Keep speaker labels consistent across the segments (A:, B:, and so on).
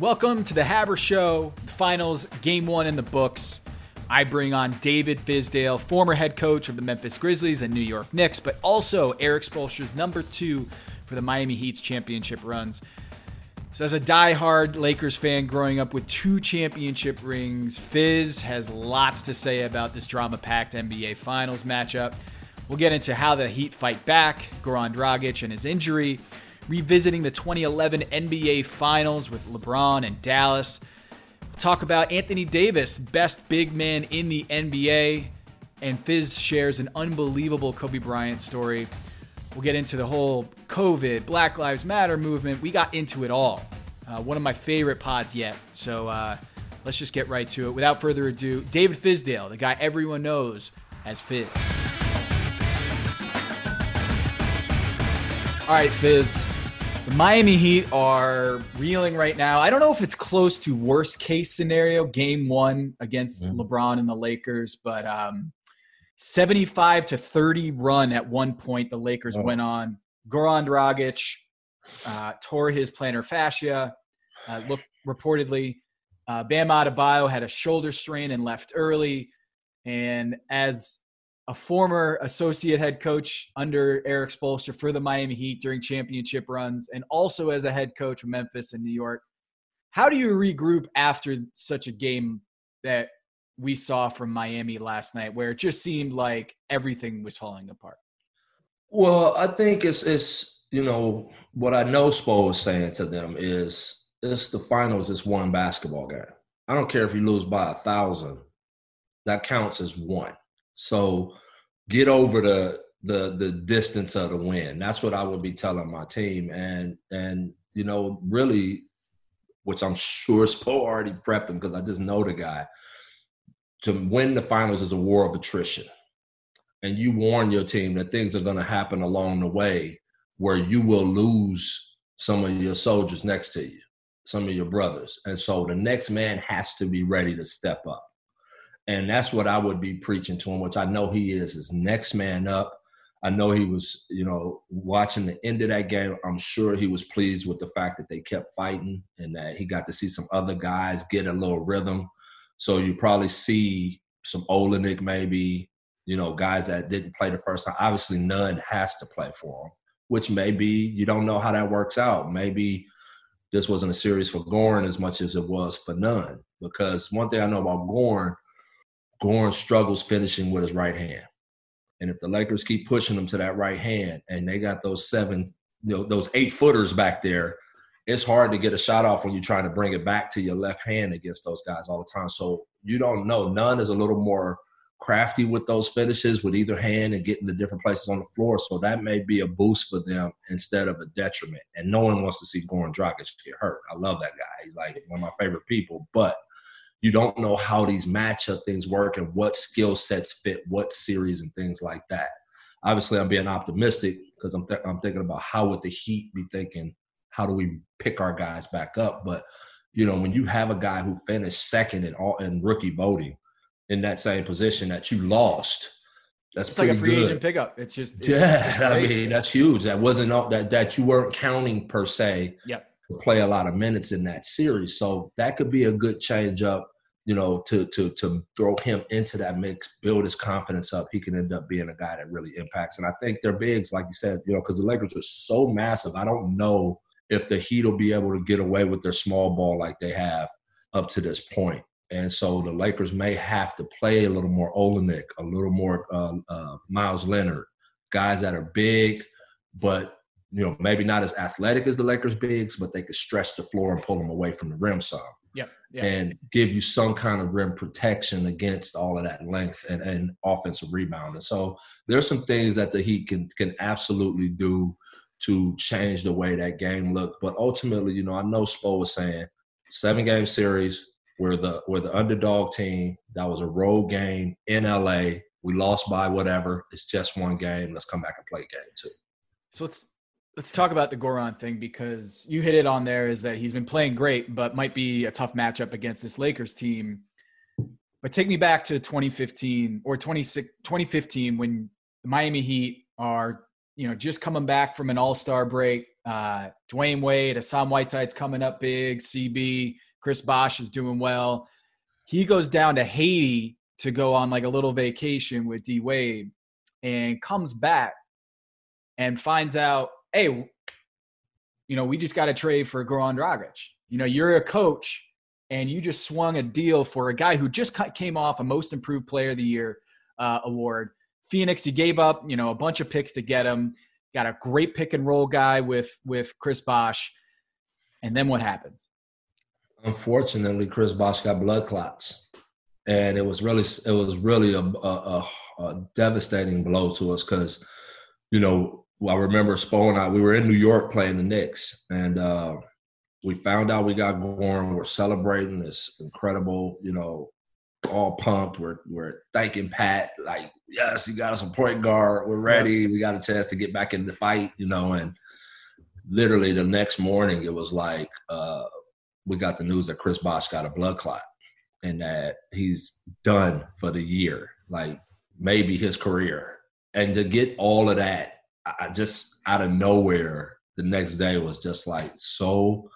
A: Welcome to the Haber Show. Finals, game one in the books. I bring on David Fizdale, former head coach of the Memphis Grizzlies and New York Knicks, but also Erik Spoelstra's number two for the Miami Heat's championship runs. So, as a die-hard Lakers fan growing up with two championship rings, Fizz has lots to say about this drama packed NBA Finals matchup. We'll get into how the Heat fight back, Goran Dragic and his injury, revisiting the 2011 NBA Finals with LeBron and Dallas. We'll talk about Anthony Davis, best big man in the NBA, and Fizz shares an unbelievable Kobe Bryant story. We'll get into the whole COVID, Black Lives Matter movement. We got into it all. Uh, one of my favorite pods yet. So uh, let's just get right to it. Without further ado, David Fizdale, the guy everyone knows as Fizz. All right, Fizz. The Miami Heat are reeling right now. I don't know if it's close to worst case scenario, game one against mm-hmm. LeBron and the Lakers, but um, 75 to 30 run at one point the Lakers oh. went on. Goran Dragic uh, tore his plantar fascia. Uh, look, reportedly, uh, Bam Adebayo had a shoulder strain and left early. And as a former associate head coach under Erik Spoelstra for the Miami Heat during championship runs, and also as a head coach of Memphis and New York. How do you regroup after such a game that we saw from Miami last night, where it just seemed like everything was falling apart?
B: Well, I think it's it's you know what I know Spo is saying to them is it's the finals. It's one basketball game. I don't care if you lose by a thousand. That counts as one. So get over the the the distance of the win. That's what I would be telling my team. And and you know, really, which I'm sure Spo already prepped him because I just know the guy. To win the finals is a war of attrition. And you warn your team that things are gonna happen along the way where you will lose some of your soldiers next to you, some of your brothers. And so the next man has to be ready to step up. And that's what I would be preaching to him, which I know he is, is next man up. I know he was, you know, watching the end of that game. I'm sure he was pleased with the fact that they kept fighting and that he got to see some other guys get a little rhythm. So you probably see some Olynyk, maybe, you know, guys that didn't play the first time. Obviously, Nunn has to play for him, which maybe you don't know how that works out. Maybe this wasn't a series for Goran as much as it was for Nunn. Because one thing I know about Goran – Goran struggles finishing with his right hand. And if the Lakers keep pushing him to that right hand and they got those seven, you know, those eight footers back there, it's hard to get a shot off when you're trying to bring it back to your left hand against those guys all the time. So you don't know. Nunn is a little more crafty with those finishes with either hand and getting to different places on the floor. So that may be a boost for them instead of a detriment. And no one wants to see Goran Dragic get hurt. I love that guy. He's like one of my favorite people. But – you don't know how these matchup things work and what skill sets fit what series and things like that. Obviously, I'm being optimistic because I'm th- I'm thinking about how would the Heat be thinking? How do we pick our guys back up? But you know, when you have a guy who finished second in all in rookie voting in that same position that you lost, that's
A: it's like a free good. agent pickup. It's just it's,
B: yeah. I mean, that's huge. That wasn't that that you weren't counting per se.
A: Yep
B: play a lot of minutes in that series. So that could be a good change up, you know, to to to throw him into that mix, build his confidence up. He can end up being a guy that really impacts. And I think they're bigs, like you said, you know, because the Lakers are so massive. I don't know if the Heat will be able to get away with their small ball like they have up to this point. And so the Lakers may have to play a little more Olynyk, a little more uh, uh, Meyers Leonard, guys that are big, but you know, maybe not as athletic as the Lakers bigs, but they could stretch the floor and pull them away from the rim some.
A: Yeah, yeah.
B: And give you some kind of rim protection against all of that length and, and offensive rebound. And so there's some things that the Heat can can absolutely do to change the way that game looked. But ultimately, you know, I know Spo was saying seven game series, we're the we're the underdog team. That was a road game in LA. We lost by whatever. It's just one game. Let's come back and play game two.
A: So let's Let's talk about the Goran thing because you hit it on there is that he's been playing great, but might be a tough matchup against this Lakers team. But take me back to 2015 or 2015 when the Miami Heat are, you know, just coming back from an all-star break. Uh, Dwyane Wade, Hassan Whiteside's coming up big. CB, Chris Bosh is doing well. He goes down to Haiti to go on like a little vacation with D Wade and comes back and finds out, hey, you know, we just got to trade for Goran Dragic. You know, you're a coach and you just swung a deal for a guy who just came off a Most Improved Player of the Year uh, award. Phoenix, he gave up, you know, a bunch of picks to get him. Got a great pick and roll guy with with Chris Bosh. And then what happens?
B: Unfortunately, Chris Bosh got blood clots, and it was really it was really a, a, a devastating blow to us because, you know, I remember Spo and I we were in New York playing the Knicks, and uh, we found out we got Goran. We're celebrating this incredible, you know, all pumped. We're we're thanking Pat, like, yes, you got us a point guard. We're ready. We got a chance to get back in the fight, you know. And literally the next morning, it was like uh, we got the news that Chris Bosh got a blood clot and that he's done for the year, like maybe his career. And to get all of that, I just out of nowhere, the next day was just like so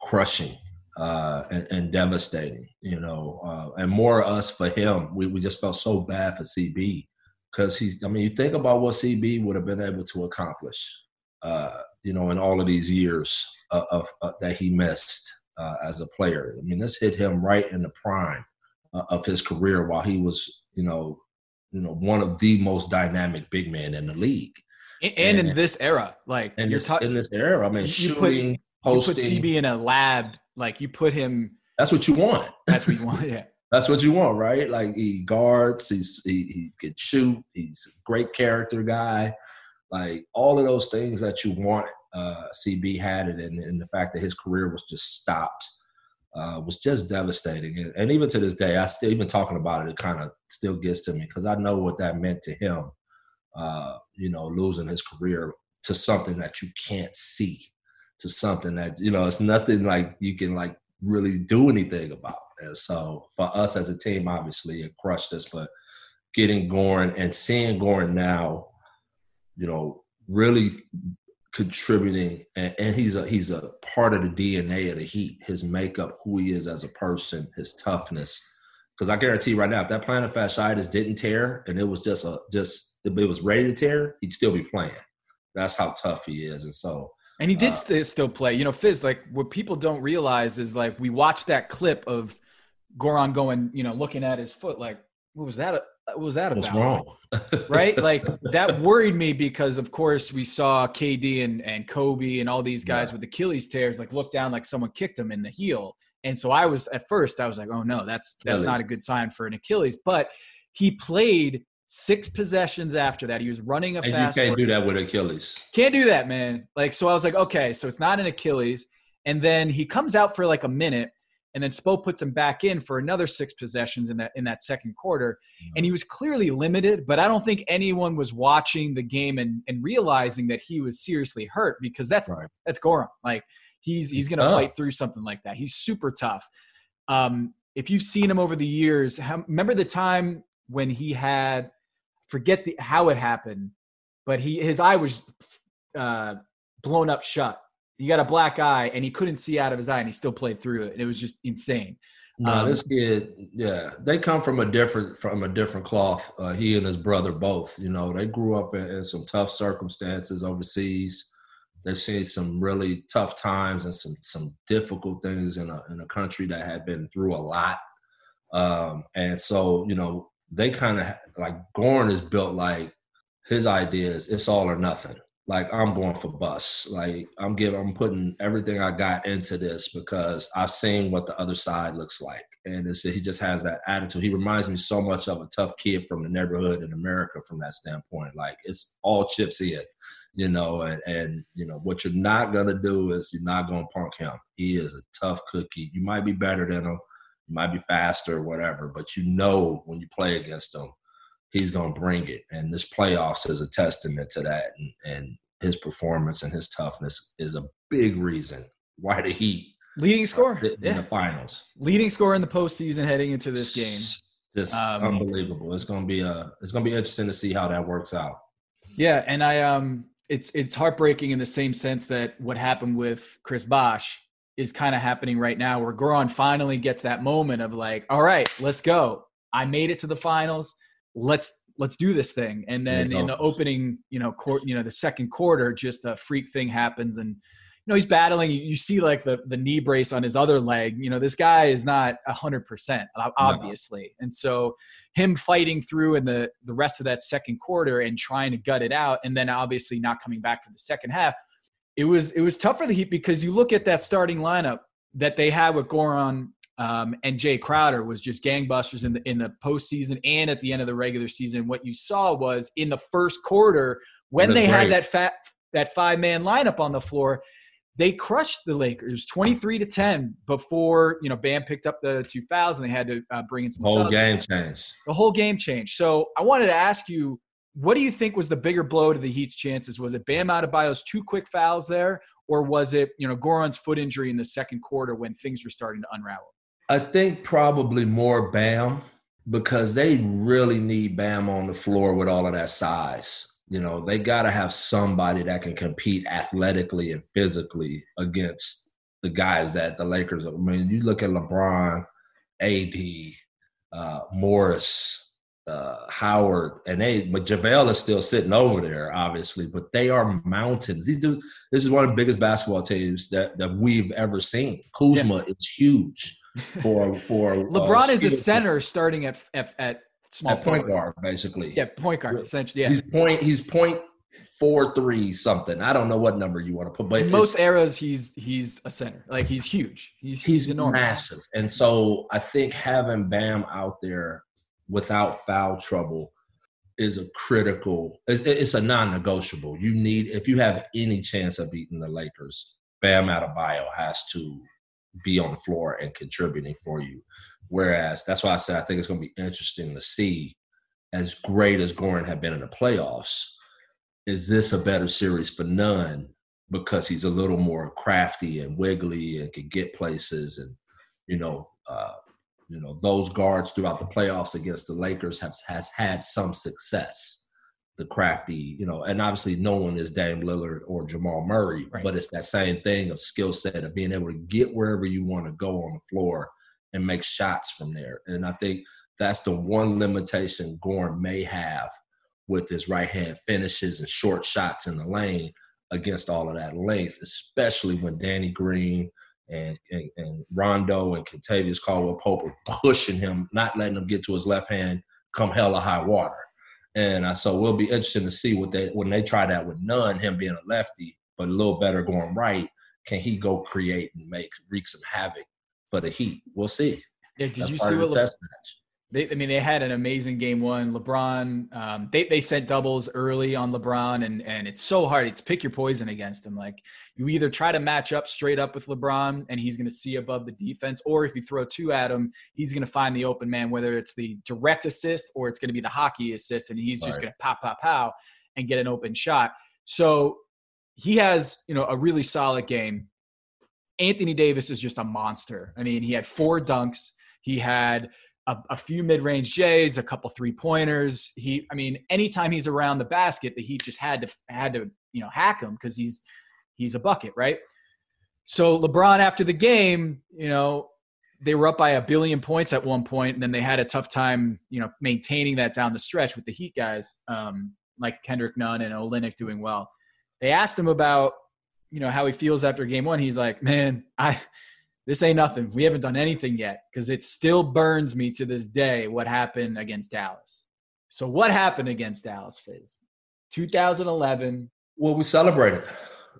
B: crushing uh, and, and, devastating, you know, uh, and more us for him. We, we just felt so bad for CB because he's, I mean, you think about what CB would have been able to accomplish, uh, you know, in all of these years of, of uh, that he missed uh, as a player. I mean, this hit him right in the prime uh, of his career while he was, you know, you know, one of the most dynamic big men in the league.
A: And, and, in this era, like
B: and you're talking in this era, I mean, shooting,
A: put, hosting. You put CB in a lab like you put him.
B: That's what you want.
A: That's what you want. Yeah.
B: that's what you want, right? Like he guards, he's he, he can shoot, he's a great character guy. Like all of those things that you want, uh, CB had it, and, and the fact that his career was just stopped uh, was just devastating. And, and, even to this day, I still even talking about it, it kind of still gets to me because I know what that meant to him. Uh, you know, losing his career to something that you can't see to something that you know it's nothing like you can like really do anything about. And so for us as a team, obviously it crushed us, but getting Goran and seeing Goran now, you know, really contributing and, and, he's a he's a part of the DNA of the Heat, his makeup, who he is as a person, his toughness. Because I guarantee right now, if that plantar fasciitis didn't tear and it was just a just it was ready to tear, he'd still be playing. That's how tough he is, and so
A: and he did uh, st- still play. You know, Fizz, like what people don't realize is like we watched that clip of Goran going, you know, looking at his foot, like, what was that? What was that about?
B: What's
A: wrong? right? Like that worried me because, of course, we saw KD and, and Kobe and all these guys yeah. with Achilles tears, like look down like someone kicked him in the heel. And so I was at first, I was like, oh no, that's that's not a good sign for an Achilles. But he played Six possessions after that, he was running a
B: and
A: fast.
B: You can't do that with Achilles.
A: Can't do that, man. Like so, I was like, okay, so it's not an Achilles. And then he comes out for like a minute, and then Spo puts him back in for another six possessions in that in that second quarter. And he was clearly limited, but I don't think anyone was watching the game and, and realizing that he was seriously hurt because that's right. that's Goran. Like he's he's gonna fight through something like that. He's super tough. Um, if you've seen him over the years, how, remember the time when he had forget the how it happened, but he his eye was uh, blown up shut. He got a black eye and he couldn't see out of his eye, and he still played through it. And it was just insane.
B: No, um, this kid, yeah, they come from a different from a different cloth. Uh, he and his brother both, you know, they grew up in, in some tough circumstances overseas. They've seen some really tough times and some some difficult things in a in a country that had been through a lot. Um, and so, you know, they kind of like Goran is built like his ideas. It's all or nothing. Like I'm going for bus. Like I'm giving, I'm putting everything I got into this because I've seen what the other side looks like, and he just has that attitude. He reminds me so much of a tough kid from the neighborhood in America from that standpoint. Like it's all chips in, you know, and and you know what you're not gonna do is you're not gonna punk him. He is a tough cookie. You might be better than him you might be faster or whatever, but you know when you play against him, he's going to bring it. And this playoffs is a testament to that. And, and his performance and his toughness is a big reason why the Heat
A: leading score
B: in yeah. the finals,
A: leading score in the postseason heading into this game.
B: Just um, unbelievable. It's to be a. It's going to be interesting to see how that works out.
A: Yeah, and I um it's it's heartbreaking in the same sense that what happened with Chris Bosh is kind of happening right now, where Goran finally gets that moment of like, all right, let's go. I made it to the finals. Let's let's do this thing. And then in the opening, you know, court, you know, the second quarter, just a freak thing happens and know, he's battling. You see like the the knee brace on his other leg. You know, this guy is not a hundred percent, obviously. No. And so him fighting through in the the rest of that second quarter and trying to gut it out, and then obviously not coming back for the second half. It was it was tough for the Heat because you look at that starting lineup that they had with Goran um, and Jae Crowder was just gangbusters in the in the postseason and at the end of the regular season. What you saw was in the first quarter when they great. had that fat that five man lineup on the floor they crushed the Lakers 23 to 10 before, you know, Bam picked up the two fouls and they had to uh, bring in some
B: whole subs. game change.
A: The whole game changed. So I wanted to ask you, what do you think was the bigger blow to the Heat's chances? Was it Bam Adebayo's two quick fouls there, or was it, you know, Goran's foot injury in the second quarter when things were starting to unravel?
B: I think probably more Bam because they really need Bam on the floor with all of that size. You know, they got to have somebody that can compete athletically and physically against the guys that the Lakers. I mean, you look at LeBron, AD, uh, Morris, uh, Howard, and they. But JaVale is still sitting over there, obviously. But they are mountains. These do. This is one of the biggest basketball teams that that we've ever seen. Kuzma yeah. is huge for for
A: LeBron uh, is a center starting at at, at
B: small point guard, basically.
A: Yeah, point guard, essentially. Yeah,
B: he's point. He's point four three something. I don't know what number you want to put, but
A: in most eras he's he's a center. Like he's huge. He's
B: he's,
A: he's enormous.
B: massive. And so I think having Bam out there without foul trouble is a critical. It's, it's a non-negotiable. You need if you have any chance of beating the Lakers, Bam Adebayo has to be on the floor and contributing for you. Whereas that's why I said I think it's going to be interesting to see, as great as Goran had been in the playoffs, is this a better series for Nunn because he's a little more crafty and wiggly and can get places and you know uh, you know those guards throughout the playoffs against the Lakers have has had some success. The crafty, you know, and obviously no one is Dame Lillard or Jamal Murray, right. but it's that same thing of skill set of being able to get wherever you want to go on the floor and make shots from there. And I think that's the one limitation Goran may have with his right hand finishes and short shots in the lane against all of that length, especially when Danny Green and, and, and Rondo and Kentavious Caldwell Pope are pushing him, not letting him get to his left hand come hella high water. And uh, so we'll be interested to see what they when they try that with Nunn, him being a lefty, but a little better going right. Can he go create and make wreak some havoc for the Heat. We'll see.
A: Yeah, did That's you see what Le- they, I mean, they had an amazing game one. LeBron, um, they they sent doubles early on LeBron, and and it's so hard. It's pick your poison against him. Like you either try to match up straight up with LeBron, and he's going to see above the defense, or if you throw two at him, he's going to find the open man, whether it's the direct assist or it's going to be the hockey assist, and he's just going to pop, pop, pow, and get an open shot. So he has, you know, a really solid game. Anthony Davis is just a monster. I mean, he had four dunks. He had a, a few mid-range J's, a couple three-pointers. He, I mean, anytime he's around the basket, the Heat just had to had to you know hack him because he's he's a bucket, right? So LeBron, after the game, you know, they were up by a billion points at one point, and then they had a tough time, you know, maintaining that down the stretch with the Heat guys, um, like Kendrick Nunn and Olynyk doing well. They asked him about you know how he feels after game one he's like man i this ain't nothing. We haven't done anything yet. Because it still burns me to this day what happened against dallas. So what happened against dallas fizz? 2011
B: well we celebrated.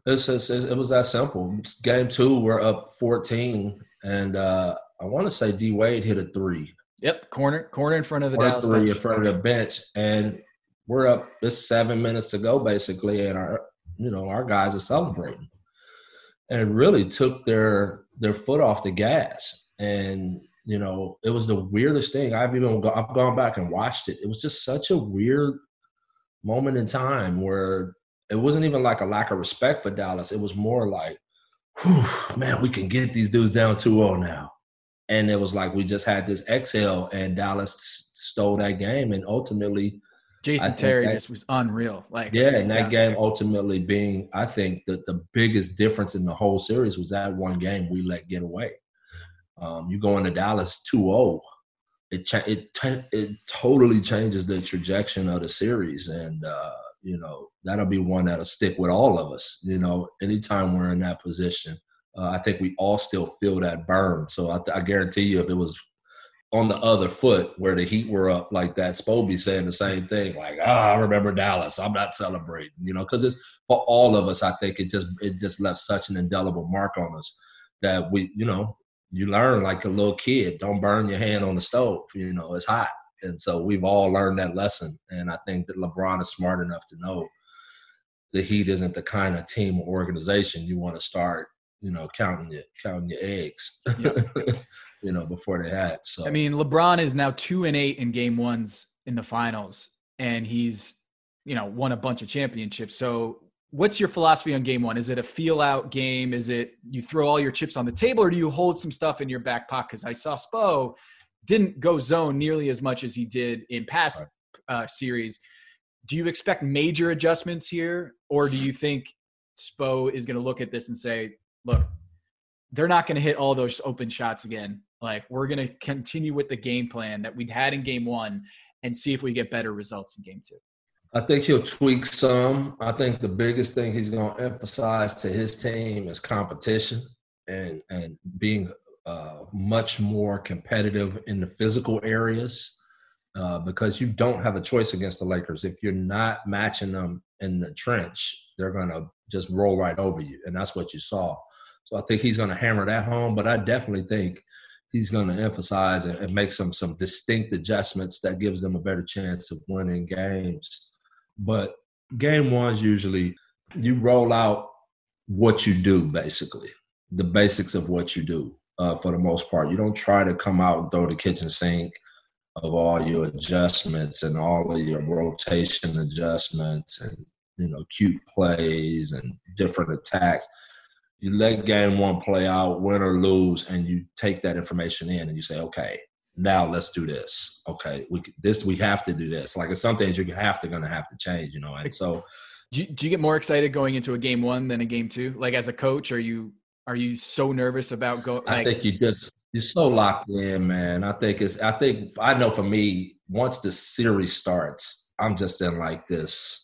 B: It's, it's, it was that simple. Game two we're up 14 and uh i want to say d wade hit a three.
A: Yep corner corner in front of the dallas three
B: bench. in front of the bench and we're up it's seven minutes to go basically and our you know, our guys are celebrating. And really took their their foot off the gas. And, you know, it was the weirdest thing. I've even go, I've gone back and watched it. It was just such a weird moment in time where it wasn't even like a lack of respect for Dallas. It was more like, man, we can get these dudes down 2-0 now. And it was like we just had this exhale and Dallas stole that game and ultimately
A: Jason Terry that, just was unreal. Like
B: yeah, and that game ultimately being, I think that the biggest difference in the whole series was that one game we let get away. Um, you go into Dallas 2-0, it cha- it t- it totally changes the trajectory of the series, and uh, you know that'll be one that'll stick with all of us. You know, anytime we're in that position, uh, I think we all still feel that burn. So I, I guarantee you, if it was on the other foot where the Heat were up like that, Spoby saying the same thing, like, "Ah, oh, I remember Dallas. I'm not celebrating," you know, because it's for all of us. I think it just it just left such an indelible mark on us that we, you know, you learn like a little kid, don't burn your hand on the stove. You know, it's hot, and so we've all learned that lesson. And I think that LeBron is smart enough to know the Heat isn't the kind of team or organization you want to start, you know, counting your counting your eggs. Yep. you know, before they had. So
A: I mean, LeBron is now two and eight in game ones in the finals, and he's you know won a bunch of championships. So what's your philosophy on game one? Is it a feel out game? Is it you throw all your chips on the table, or do you hold some stuff in your back pocket? Because I saw Spo didn't go zone nearly as much as he did in past uh, series. Do you expect major adjustments here, or do you think Spo is going to look at this and say, "Look, they're not going to hit all those open shots again. Like we're going to continue with the game plan that we had in game one and see if we get better results in game two.
B: I think he'll tweak some. I think the biggest thing he's going to emphasize to his team is competition and and being uh, much more competitive in the physical areas uh, because you don't have a choice against the Lakers. If you're not matching them in the trench, they're going to just roll right over you, and that's what you saw. So I think he's going to hammer that home. But I definitely think he's going to emphasize and, make some some distinct adjustments that gives them a better chance of winning games. But game one's usually you roll out what you do basically, the basics of what you do uh, for the most part. You don't try to come out and throw the kitchen sink of all your adjustments and all of your rotation adjustments and you know cute plays and different attacks you let game one play out, win or lose, and you take that information in and you say, okay, now let's do this. Okay, we this we have to do this. Like it's something that you have to gonna have to change, you know. And so,
A: do you, do you get more excited going into a game one than a game two? Like as a coach, are you are you so nervous about going?
B: Like- I think you just you're so locked in, man. I think it's I think I know for me, once the series starts, I'm just in like this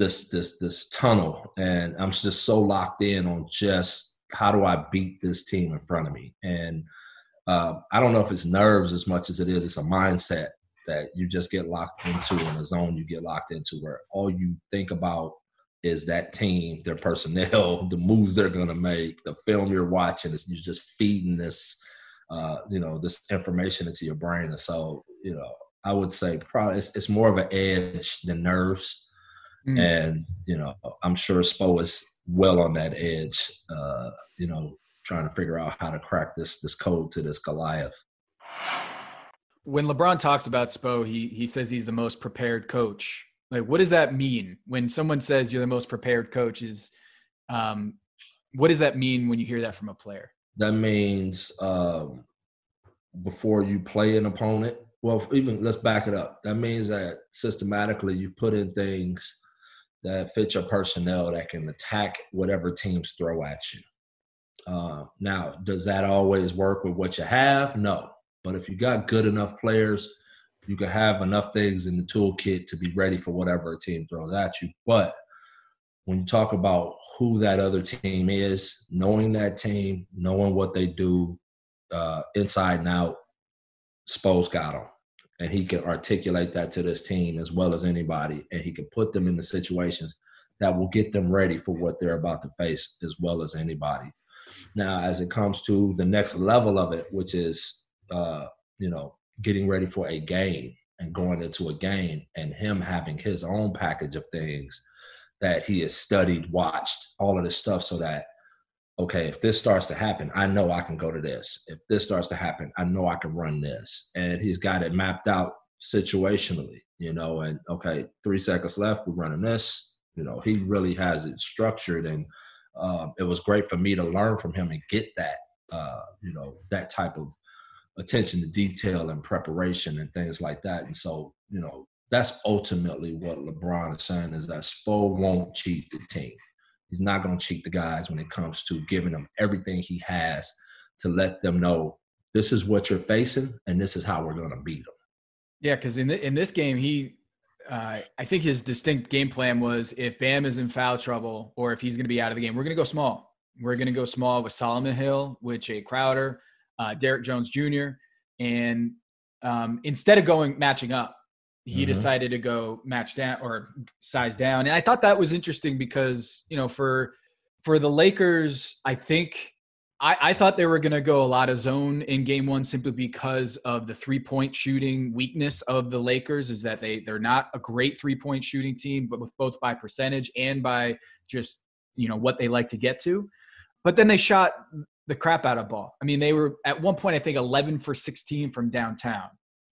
B: this this this tunnel, and I'm just so locked in on just how do I beat this team in front of me. And uh, I don't know if it's nerves as much as it is. It's a mindset that you just get locked into in a zone you get locked into where all you think about is that team, their personnel, the moves they're going to make, the film you're watching. Is you're just feeding this, uh, you know, this information into your brain. And so, you know, I would say probably it's, it's more of an edge than nerves. Mm. And, you know, I'm sure Spo is well on that edge, uh, you know, trying to figure out how to crack this this code to this Goliath.
A: When LeBron talks about Spo, he he says he's the most prepared coach. Like, what does that mean when someone says you're the most prepared coach? Is um, what does that mean when you hear that from a player?
B: That means um, before you play an opponent. Well, even let's back it up. That means that systematically you put in things that fit your personnel that can attack whatever teams throw at you. Uh, now, does that always work with what you have? No. But if you got good enough players, you can have enough things in the toolkit to be ready for whatever a team throws at you. But when you talk about who that other team is, knowing that team, knowing what they do uh, inside and out, Spo's got them and he can articulate that to this team as well as anybody and he can put them in the situations that will get them ready for what they're about to face as well as anybody. Now as it comes to the next level of it which is uh, you know getting ready for a game and going into a game and him having his own package of things that he has studied watched all of this stuff so that okay, if this starts to happen, I know I can go to this. If this starts to happen, I know I can run this. And he's got it mapped out situationally, you know, and okay, three seconds left, we're running this. You know, he really has it structured. And um, it was great for me to learn from him and get that, uh, you know, that type of attention to detail and preparation and things like that. And so, you know, that's ultimately what LeBron is saying is that Spo won't cheat the team. He's not going to cheat the guys when it comes to giving them everything he has to let them know this is what you're facing and this is how we're going to beat them.
A: Yeah, because in in this game, he, uh, I think his distinct game plan was if Bam is in foul trouble or if he's going to be out of the game, we're going to go small. We're going to go small with Solomon Hill, with Jae Crowder, uh, Derrick Jones Jr., and um, instead of going matching up, he mm-hmm. decided to go match down or size down. And I thought that was interesting because, you know, for for the Lakers, I think I, I thought they were going to go a lot of zone in game one simply because of the three point shooting weakness of the Lakers is that they they're not a great three point shooting team, but with both by percentage and by just you know what they like to get to. But then they shot the crap out of ball. I mean, they were at one point I think 11 for 16 from downtown.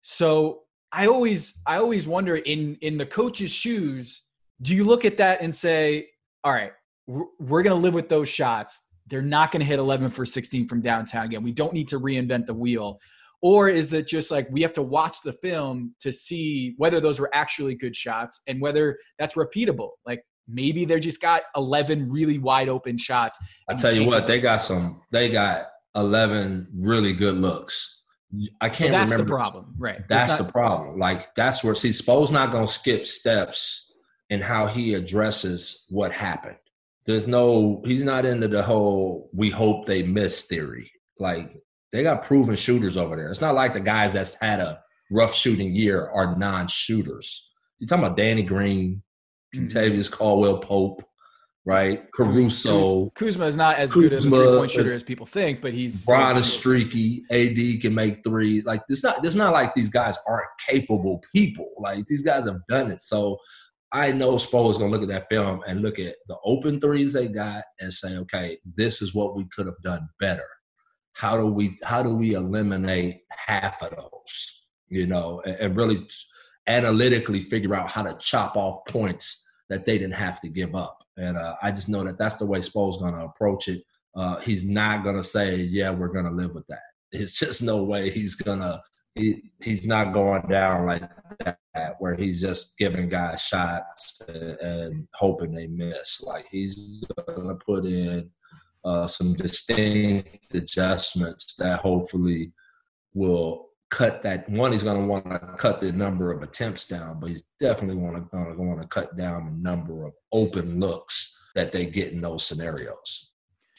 A: So I always I always wonder in in the coach's shoes, do you look at that and say, all right, we're going to live with those shots. They're not going to hit 11 for 16 from downtown again. We don't need to reinvent the wheel. Or is it just like we have to watch the film to see whether those were actually good shots and whether that's repeatable? Like maybe they just got 11 really wide open shots.
B: I tell you what, they got some, they got 11 really good looks I can't
A: that's
B: remember.
A: That's the problem, right?
B: That's not, the problem. Like that's where see, Spo's not gonna skip steps in how he addresses what happened. There's no, he's not into the whole "we hope they miss" theory. Like they got proven shooters over there. It's not like the guys that's had a rough shooting year are non-shooters. You're talking about Danny Green, mm-hmm. Kentavious Caldwell Pope, right? Caruso.
A: Kuzma is not as Kuzma, good as a three point shooter as people think, but he's
B: Brian and streaky. AD can make three. Like it's not it's not like these guys aren't capable people. Like these guys have done it. So I know Spo is gonna look at that film and look at the open threes they got and say, okay, this is what we could have done better. How do we how do we eliminate half of those? You know, and, and really analytically figure out how to chop off points that they didn't have to give up. And uh, I just know that that's the way Spo's going to approach it. Uh, he's not going to say, "Yeah, we're going to live with that." It's just no way he's gonna. He he's not going down like that, where he's just giving guys shots and, and hoping they miss. Like he's going to put in uh, some distinct adjustments that hopefully will cut that one he's going to want to cut the number of attempts down but he's definitely want to going to want to cut down the number of open looks that they get in those scenarios.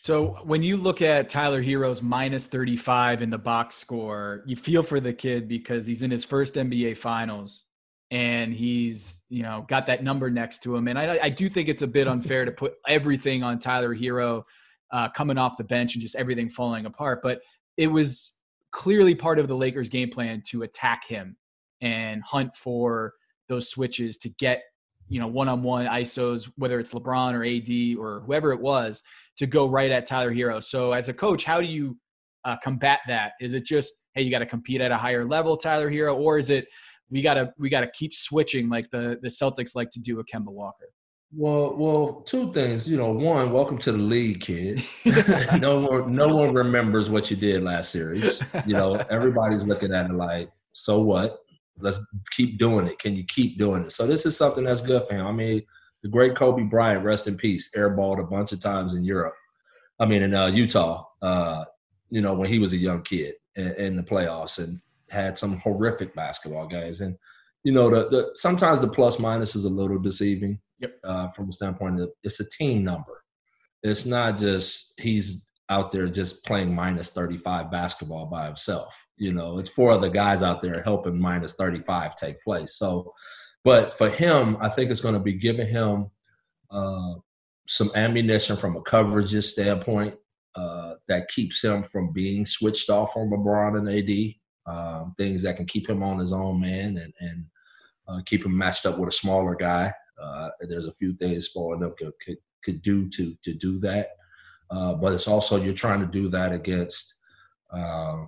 A: So when you look at Tyler Herro's minus 35 in the box score you feel for the kid because he's in his first NBA finals and he's you know got that number next to him. And I, I do think it's a bit unfair to put everything on Tyler Herro uh, coming off the bench and just everything falling apart but it was clearly part of the Lakers' game plan to attack him and hunt for those switches to get you know one-on-one isos whether it's lebron or ad or whoever it was to go right at Tyler Herro. So as a coach how do you uh, combat that? Is it just hey you got to compete at a higher level Tyler Herro or is it we got to we got to keep switching like the the celtics like to do with kemba walker
B: well, well, two things. You know, one, welcome to the league, kid. no one, no one remembers what you did last series. You know, everybody's looking at it like, so what? Let's keep doing it. Can you keep doing it? So this is something that's good for him. I mean, the great Kobe Bryant, rest in peace, airballed a bunch of times in Europe. I mean, in uh, Utah. Uh, you know, when he was a young kid in, in the playoffs and had some horrific basketball games. And you know, the, the sometimes the plus minus is a little deceiving
A: Yep.
B: Uh, from a standpoint of it's a team number. It's not just he's out there just playing minus 35 basketball by himself. You know, it's four other guys out there helping minus 35 take place. So, but for him, I think it's going to be giving him uh, some ammunition from a coverages standpoint uh, that keeps him from being switched off on LeBron and AD. Um, things that can keep him on his own man and, and uh, keep him matched up with a smaller guy. Uh, there's a few things Spawn could, could, could do to to do that, uh, but it's also you're trying to do that against uh,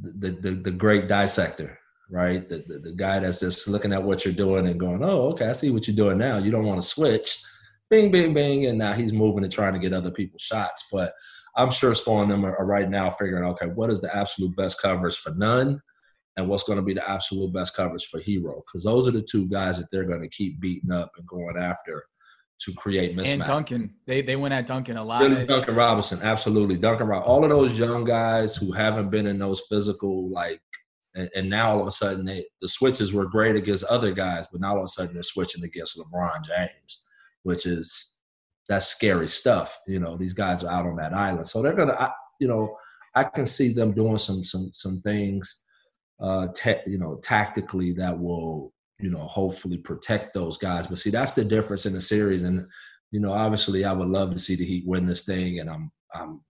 B: the, the the great dissector, right? The, the, the guy that's just looking at what you're doing and going, oh, okay, I see what you're doing now. You don't want to switch, bing, bing, bing, and now he's moving and trying to get other people's shots. But I'm sure Spawn them are, are right now figuring, okay, what is the absolute best coverage for Nunn? and what's going to be the absolute best coverage for Herro because those are the two guys that they're going to keep beating up and going after to create mismatch.
A: And Duncan, they they went at Duncan a lot.
B: Really, Duncan Robinson, absolutely. Duncan Robinson. All of those young guys who haven't been in those physical like, and, and, now all of a sudden they the switches were great against other guys, but now all of a sudden they're switching against LeBron James, which is that's scary stuff. You know, these guys are out on that island, so they're gonna, I, you know, I can see them doing some some some things, uh, te- you know, tactically that will you know, hopefully protect those guys. But see, that's the difference in the series. And, you know, obviously I would love to see the Heat win this thing. And I'm I'm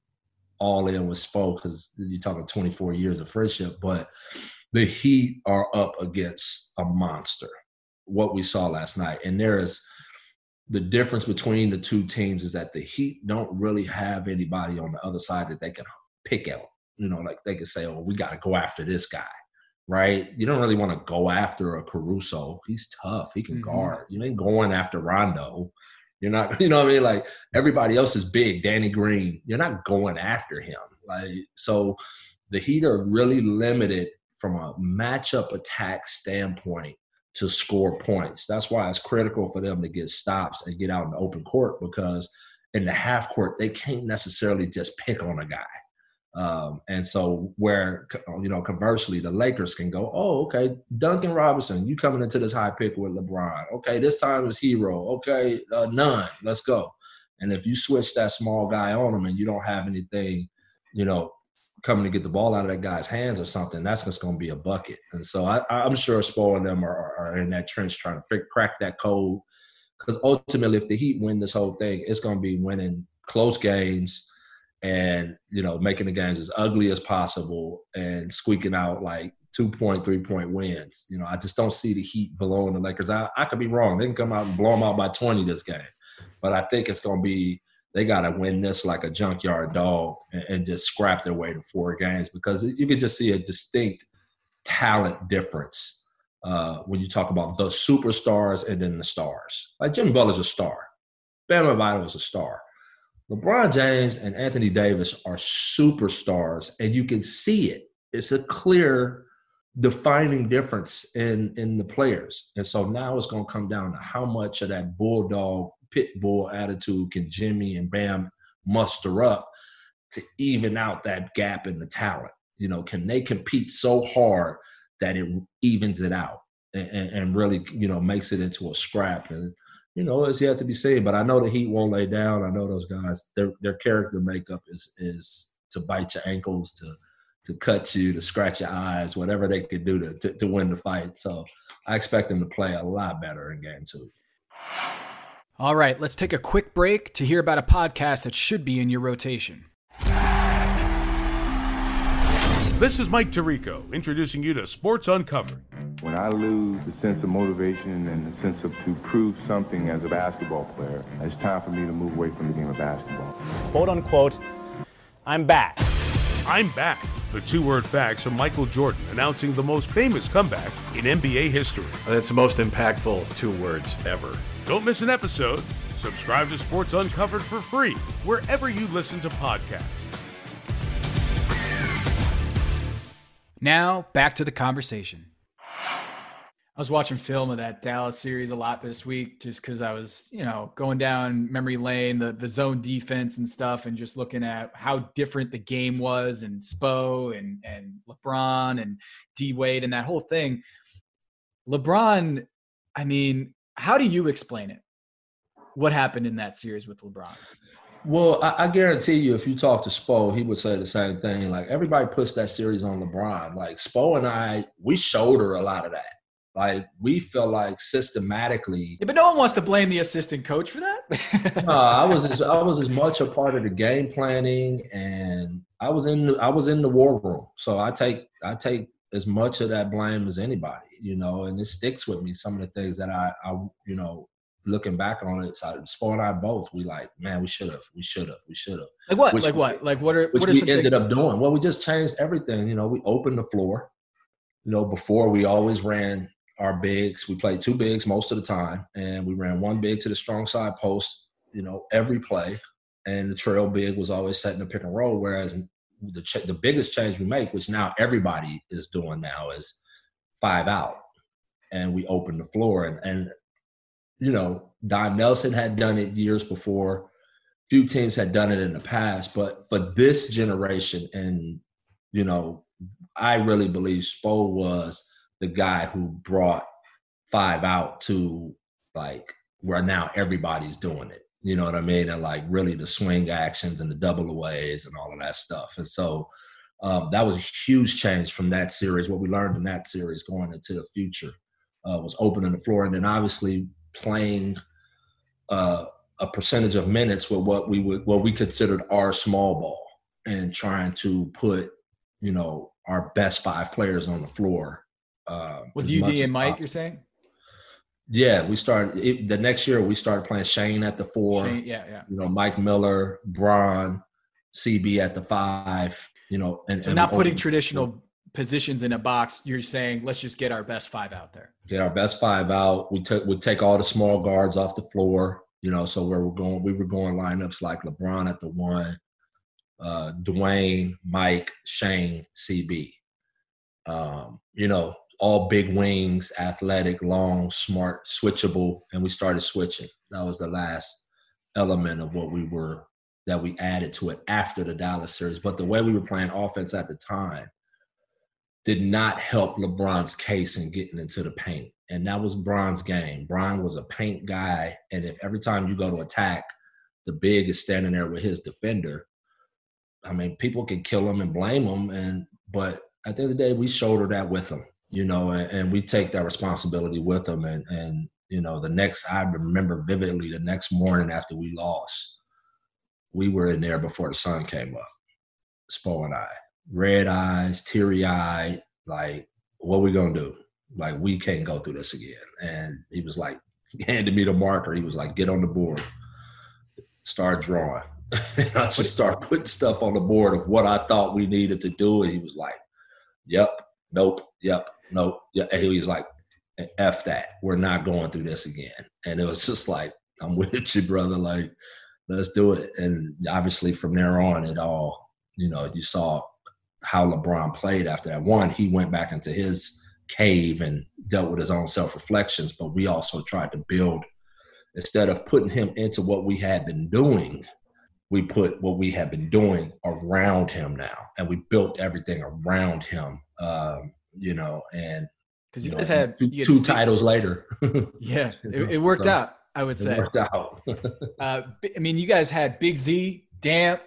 B: all in with Spo because you're talking 24 years of friendship. But the Heat are up against a monster, what we saw last night. And there is the difference between the two teams is that the Heat don't really have anybody on the other side that they can pick out. You know, like they can say, oh, we got to go after this guy right? You don't really want to go after a Caruso. He's tough. He can mm-hmm. guard. You ain't going after Rondo. You're not, you know what I mean? Like everybody else is big. Danny Green. You're not going after him. Like so, the Heat are really limited from a matchup attack standpoint to score points. That's why it's critical for them to get stops and get out in the open court because in the half court they can't necessarily just pick on a guy um, and so, where you know, conversely, the Lakers can go, oh, okay, Duncan Robinson, you coming into this high pick with LeBron. Okay, this time is Herro. Okay, uh, Nunn. Let's go. And if you switch that small guy on him and you don't have anything, you know, coming to get the ball out of that guy's hands or something, that's just going to be a bucket. And so I, am sure Spo and them are, are, in that trench trying to crack that code. Because ultimately, if the Heat win this whole thing, it's going to be winning close games and you know making the games as ugly as possible and squeaking out like two point, three point wins. You know, I just don't see the Heat blowing the Lakers. I, I could be wrong. They can come out and blow them out by 20 this game. But I think it's going to be, they got to win this like a junkyard dog and, and, just scrap their way to four games because you can just see a distinct talent difference uh, when you talk about the superstars and then the stars. Like Jimmy Butler's a star. Bam Adebayo is a star. LeBron James and Anthony Davis are superstars, and you can see it. It's a clear defining difference in in the players. And so now it's going to come down to how much of that bulldog pit bull attitude can Jimmy and Bam muster up to even out that gap in the talent. You know, can they compete so hard that it evens it out and, and really, you know, makes it into a scrap? And you know, it's yet to be seen. But I know the Heat won't lay down. I know those guys. Their their character makeup is is to bite your ankles, to to cut you, to scratch your eyes, whatever they could do to, to, to win the fight. So I expect them to play a lot better in game two.
A: All right, let's take a quick break to hear about a podcast that should be in your rotation.
C: This is Mike Tirico introducing you to Sports Uncovered.
D: When I lose the sense of motivation and the sense of to prove something as a basketball player, it's time for me to move away from the game of basketball.
E: Quote unquote, I'm back.
C: I'm back. The two word facts from Michael Jordan announcing the most famous comeback in NBA history.
F: That's the most impactful two words ever.
C: Don't miss an episode. Subscribe to Sports Uncovered for free wherever you listen to podcasts.
A: Now, back to the conversation. I was watching film of that Dallas series a lot this week just because I was, you know, going down memory lane, the, the zone defense and stuff, and just looking at how different the game was and Spo and, and LeBron and D Wade and that whole thing. LeBron, I mean, how do you explain it? What happened in that series with LeBron?
B: Well, I, I, guarantee you, if you talk to Spo, he would say the same thing. Like everybody puts that series on LeBron. Like Spo and I, we shoulder a lot of that. Like we feel like systematically.
A: Yeah, but no one wants to blame the assistant coach for that.
B: no, I was as, I was as much a part of the game planning, and I was in I was in the war room. So I take I take as much of that blame as anybody, you know, and it sticks with me. Some of the things that I, I you know, looking back on it, so Spo and I both, we like, man, we should have, we should have, we should have.
A: Like what? Which like what? Like what are
B: which
A: what
B: we ended up doing? Well, we just changed everything. You know, we opened the floor. You know, before we always ran our bigs. We played two bigs most of the time, and we ran one big to the strong side post. You know, every play, and the trail big was always setting the pick and roll. Whereas the ch- the biggest change we make, which now everybody is doing now, is five out, and we open the floor. And, and you know, Don Nelson had done it years before. Few teams had done it in the past, but for this generation, and you know, I really believe Spo was the guy who brought five out to like where now everybody's doing it. You know what I mean? And like really the swing actions and the double aways and all of that stuff. And so um, that was a huge change from that series. What we learned in that series going into the future uh, was opening the floor and then obviously playing uh, a percentage of minutes with what we would what we considered our small ball and trying to put you know our best five players on the floor. Uh,
A: with UD and Mike, possible. you're saying?
B: Yeah, we started it, the next year. We started playing Shane at the four.
A: Shane, yeah, yeah.
B: You know, Mike Miller, Bron, CB at the five. You know, and
A: so
B: and
A: not putting traditional positions in a box. You're saying let's just get our best five out there.
B: Get our best five out. We took we take all the small guards off the floor. You know, so where we're going, we were going lineups like LeBron at the one, uh, Dwyane, Mike, Shane, CB. Um, you know, all big wings, athletic, long, smart, switchable, and we started switching. That was the last element of what we were that we added to it after the Dallas series. But the way we were playing offense at the time did not help LeBron's case in getting into the paint. And that was Bron's game. Bron was a paint guy. And if every time you go to attack, the big is standing there with his defender, I mean, people can kill him and blame him. And but at the end of the day, we shoulder that with him you know, and, and, we take that responsibility with them. And, and, you know, the next, I remember vividly the next morning after we lost, we were in there before the sun came up, Spo and I, red eyes, teary eyed, like, what we to do? Like, we can't go through this again. And he was like, he handed me the marker. He was like, get on the board, start drawing. and I just start putting stuff on the board of what I thought we needed to do. And he was like, yep, nope, yep, nope. Yeah, and he was like, F that. We're not going through this again. And it was just like, I'm with you, brother. Like, let's do it. And obviously from there on, it all, you know, you saw how LeBron played after that. One, he went back into his cave and dealt with his own self reflections, but we also tried to build, instead of putting him into what we had been doing, we put what we had been doing around him now. And we built everything around him um, you know, and
A: because you, you, guys know, had
B: two,
A: had
B: two titles later.
A: yeah, it, it, worked so, out. I would say.
B: worked out.
A: uh, I mean, you guys had Big Z, Damp.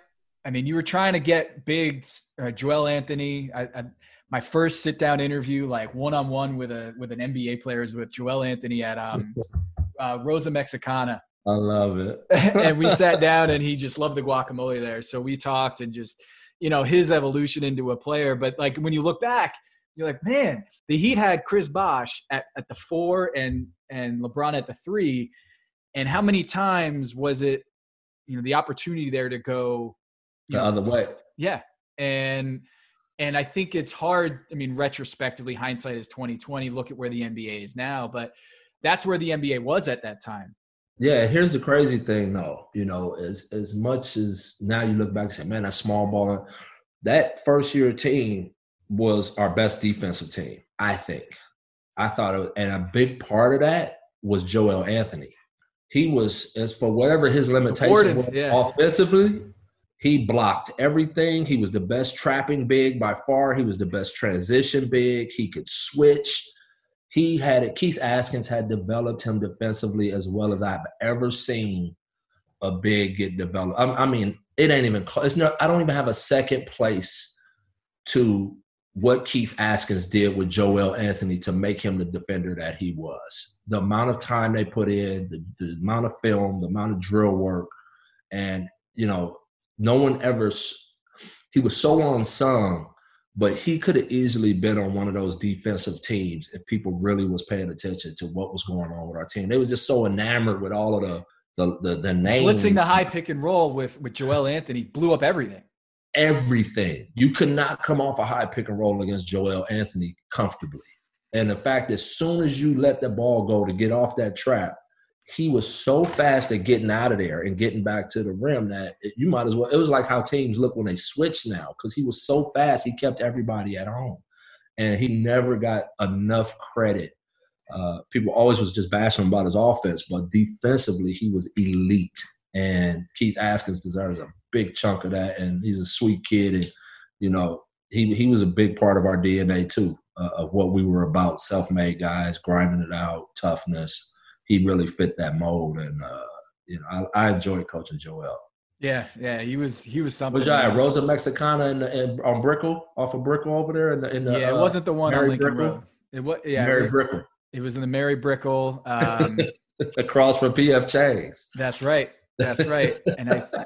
A: I mean, you were trying to get Big uh, Joel Anthony. I, I, my first sit down interview, like one on one with a with an NBA player, is with Joel Anthony at um, uh, Rosa Mexicana.
B: I love it.
A: and we sat down, and he just loved the guacamole there. So we talked and just you know his evolution into a player. But like when you look back, you're like, man, the Heat had Chris Bosh at, at the four and and LeBron at the three, and how many times was it, you know, the opportunity there to go
B: the know, other way?
A: Yeah, and and I think it's hard. I mean, retrospectively, hindsight is twenty twenty. Look at where the NBA is now, but that's where the NBA was at that time.
B: Yeah, here's the crazy thing though. You know, as as much as now you look back and say, man, that small ball, that first year team was our best defensive team, I think. I thought, it, was, and a big part of that was Joel Anthony. He was, as for whatever his limitation was yeah. offensively, he blocked everything. He was the best trapping big by far. He was the best transition big. He could switch he had it. Keith Askins had developed him defensively as well as I've ever seen a big get developed. I, I mean, it ain't even close. It's I don't even have a second place to what Keith Askins did with Joel Anthony to make him the defender that he was. The amount of time they put in, the, the amount of film, the amount of drill work, and you know, no one ever. He was so unsung but he could have easily been on one of those defensive teams if people really was paying attention to what was going on with our team. They was just so enamored with all of the the the, the name
A: blitzing the high pick and roll with with Joel Anthony blew up everything.
B: Everything you could not come off a high pick and roll against Joel Anthony comfortably. And the fact, as soon as you let the ball go to get off that trap, he was so fast at getting out of there and getting back to the rim that it, you might as well. It was like how teams look when they switch now because he was so fast. He kept everybody at home, and he never got enough credit. Uh, people always was just bashing him about his offense, but defensively he was elite. And Keith Askins deserves a big chunk of that. And he's a sweet kid, and you know he he was a big part of our DNA too, uh, of what we were about. Self-made guys, grinding it out, toughness he really fit that mold, and uh, you know, I, I enjoyed coaching Joel.
A: Yeah, yeah, he was he was something.
B: Was that Rosa Mexicana in, in, on Brickell off of Brickell over there in the, in the
A: yeah, it uh, wasn't the one Mary on Lincoln Brickell? Road. It was yeah,
B: Mary
A: it was,
B: Brickell.
A: It was in the Mary Brickell. Um,
B: across from PF Chang's.
A: That's right. That's right. And I,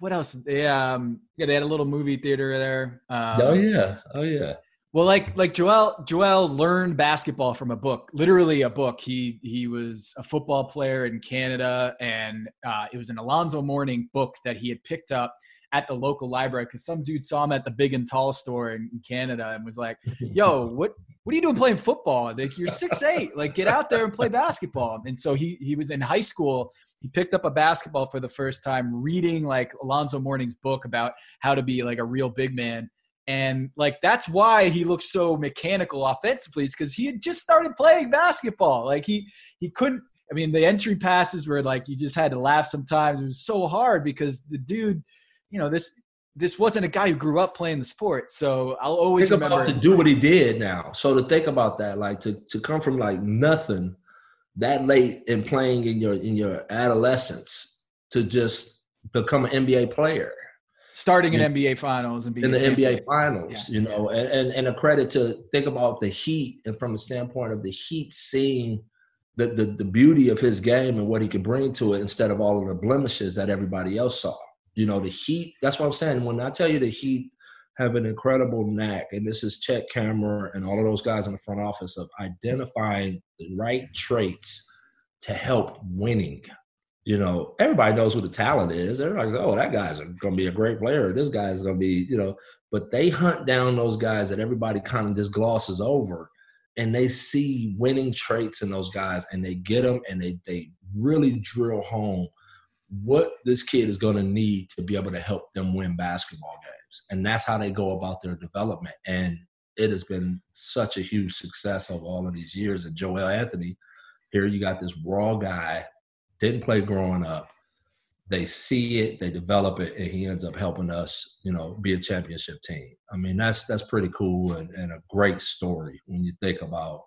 A: what else? Yeah, um, yeah, they had a little movie theater there. Um,
B: oh yeah, oh yeah.
A: Well, like like Joel Joel learned basketball from a book, literally a book. He he was a football player in Canada, and uh, it was an Alonzo Mourning book that he had picked up at the local library because some dude saw him at the Big and Tall store in, in Canada and was like, "Yo, what what are you doing playing football? Like you're six eight, like get out there and play basketball." And so he he was in high school. He picked up a basketball for the first time, reading like Alonzo Mourning's book about how to be like a real big man and like that's why he looks so mechanical offensively, is because he had just started playing basketball. Like he he couldn't. I mean, the entry passes were like you just had to laugh sometimes. It was so hard because the dude, you know, this this wasn't a guy who grew up playing the sport. So I'll always
B: think
A: remember
B: to do what he did now. So to think about that, like to to come from like nothing that late in playing in your in your adolescence to just become an NBA player
A: starting in NBA finals and being
B: in the NBA finals, yeah. you know, and, and, and a credit to think about the Heat and from the standpoint of the Heat seeing the, the the beauty of his game and what he could bring to it instead of all of the blemishes that everybody else saw. You know, the Heat. That's what I'm saying. When I tell you the Heat have an incredible knack, and this is Chet Kammerer and all of those guys in the front office of identifying the right traits to help winning you know, everybody knows who the talent is. Everybody's, oh, that guy's going to be a great player. This guy's going to be, you know, but they hunt down those guys that everybody kind of just glosses over and they see winning traits in those guys and they get them and they, they really drill home what this kid is going to need to be able to help them win basketball games. And that's how they go about their development. And it has been such a huge success of all of these years. And Joel Anthony, here you got this raw guy didn't play growing up. They see it, they develop it, and he ends up helping us, you know, be a championship team. I mean, that's that's pretty cool and, and a great story when you think about,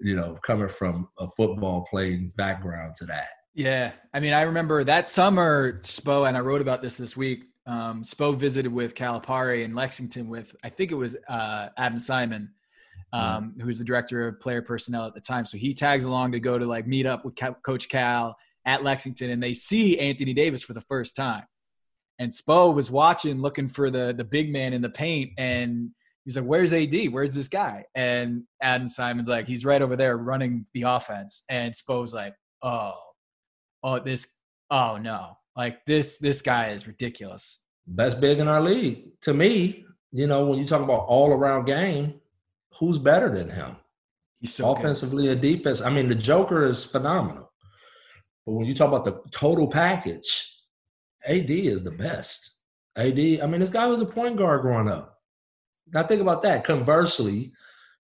B: you know, coming from a football playing background to that.
A: Yeah, I mean, I remember that summer, Spo, and I wrote about this this week. Um, Spo visited with Calipari in Lexington with I think it was uh, Adam Simon, um, who was the director of player personnel at the time. So he tags along to go to like meet up with Coach Cal at Lexington and they see Anthony Davis for the first time. And Spo was watching, looking for the the big man in the paint, and he's like, "Where's AD? Where's this guy?" And Adam Simon's like, "He's right over there running the offense." And Spo's like, "Oh, oh, this, oh no, like this this guy is ridiculous."
B: Best big in our league, to me. You know, when you talk about all around game, who's better than him?
A: He's so
B: offensively good. and defense. I mean, the Joker is phenomenal. But when you talk about the total package, AD is the best. AD, I mean, this guy was a point guard growing up. Now think about that. Conversely,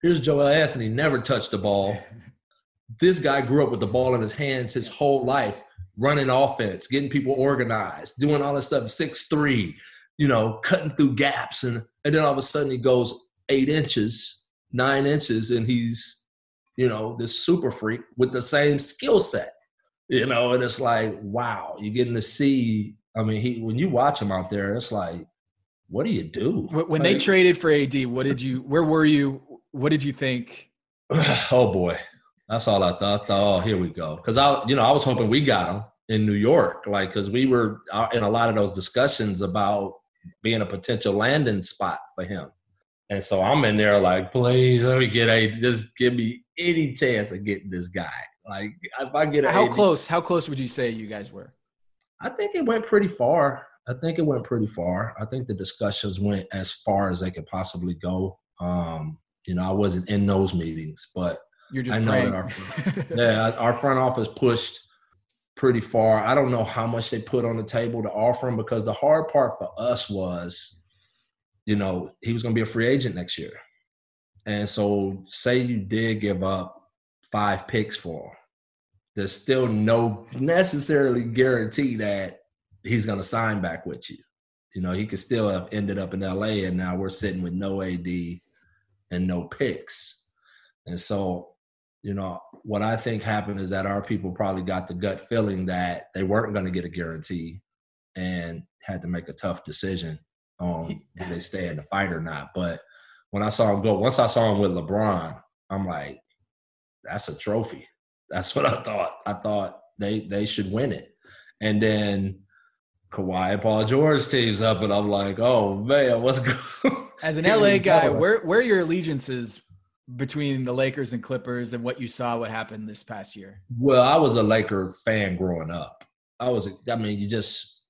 B: here's Joel Anthony, never touched the ball. This guy grew up with the ball in his hands his whole life, running offense, getting people organized, doing all this stuff, six three, you know, cutting through gaps. And, and then all of a sudden he goes eight inches, nine inches, and he's, you know, this super freak with the same skill set you know, and it's like, wow, you're getting to see. I mean, he when you watch him out there, it's like, what do you do?
A: When they traded for AD, what did you? Where were you? What did you think?
B: oh boy, that's all I thought. I thought, oh, here we go. Because I, you know, I was hoping we got him in New York, like because we were in a lot of those discussions about being a potential landing spot for him. And so I'm in there like, please let me get a just give me any chance of getting this guy. Like if I get a
A: how close, how close would you say you guys were?
B: I think it went pretty far. I think it went pretty far. I think the discussions went as far as they could possibly go. Um, you know, I wasn't in those meetings, but
A: you're just I
B: that our, yeah, our front office pushed pretty far. I don't know how much they put on the table to offer him because the hard part for us was, you know, he was going to be a free agent next year. And so, say you did give up five picks for him, there's still no necessarily guarantee that he's going to sign back with you. You know, he could still have ended up in LA, and now we're sitting with no AD and no picks. And so, you know, what I think happened is that our people probably got the gut feeling that they weren't going to get a guarantee and had to make a tough decision on if they stay in the fight or not. But when I saw him go, once I saw him with LeBron, I'm like, that's a trophy. That's what I thought. I thought they they should win it. And then Kawhi and Paul George teams up, and I'm like, oh man, what's good?
A: As an LA guy, where where are your allegiances between the Lakers and Clippers, and what you saw what happened this past year?
B: Well, I was a Laker fan growing up. I was, I mean, you just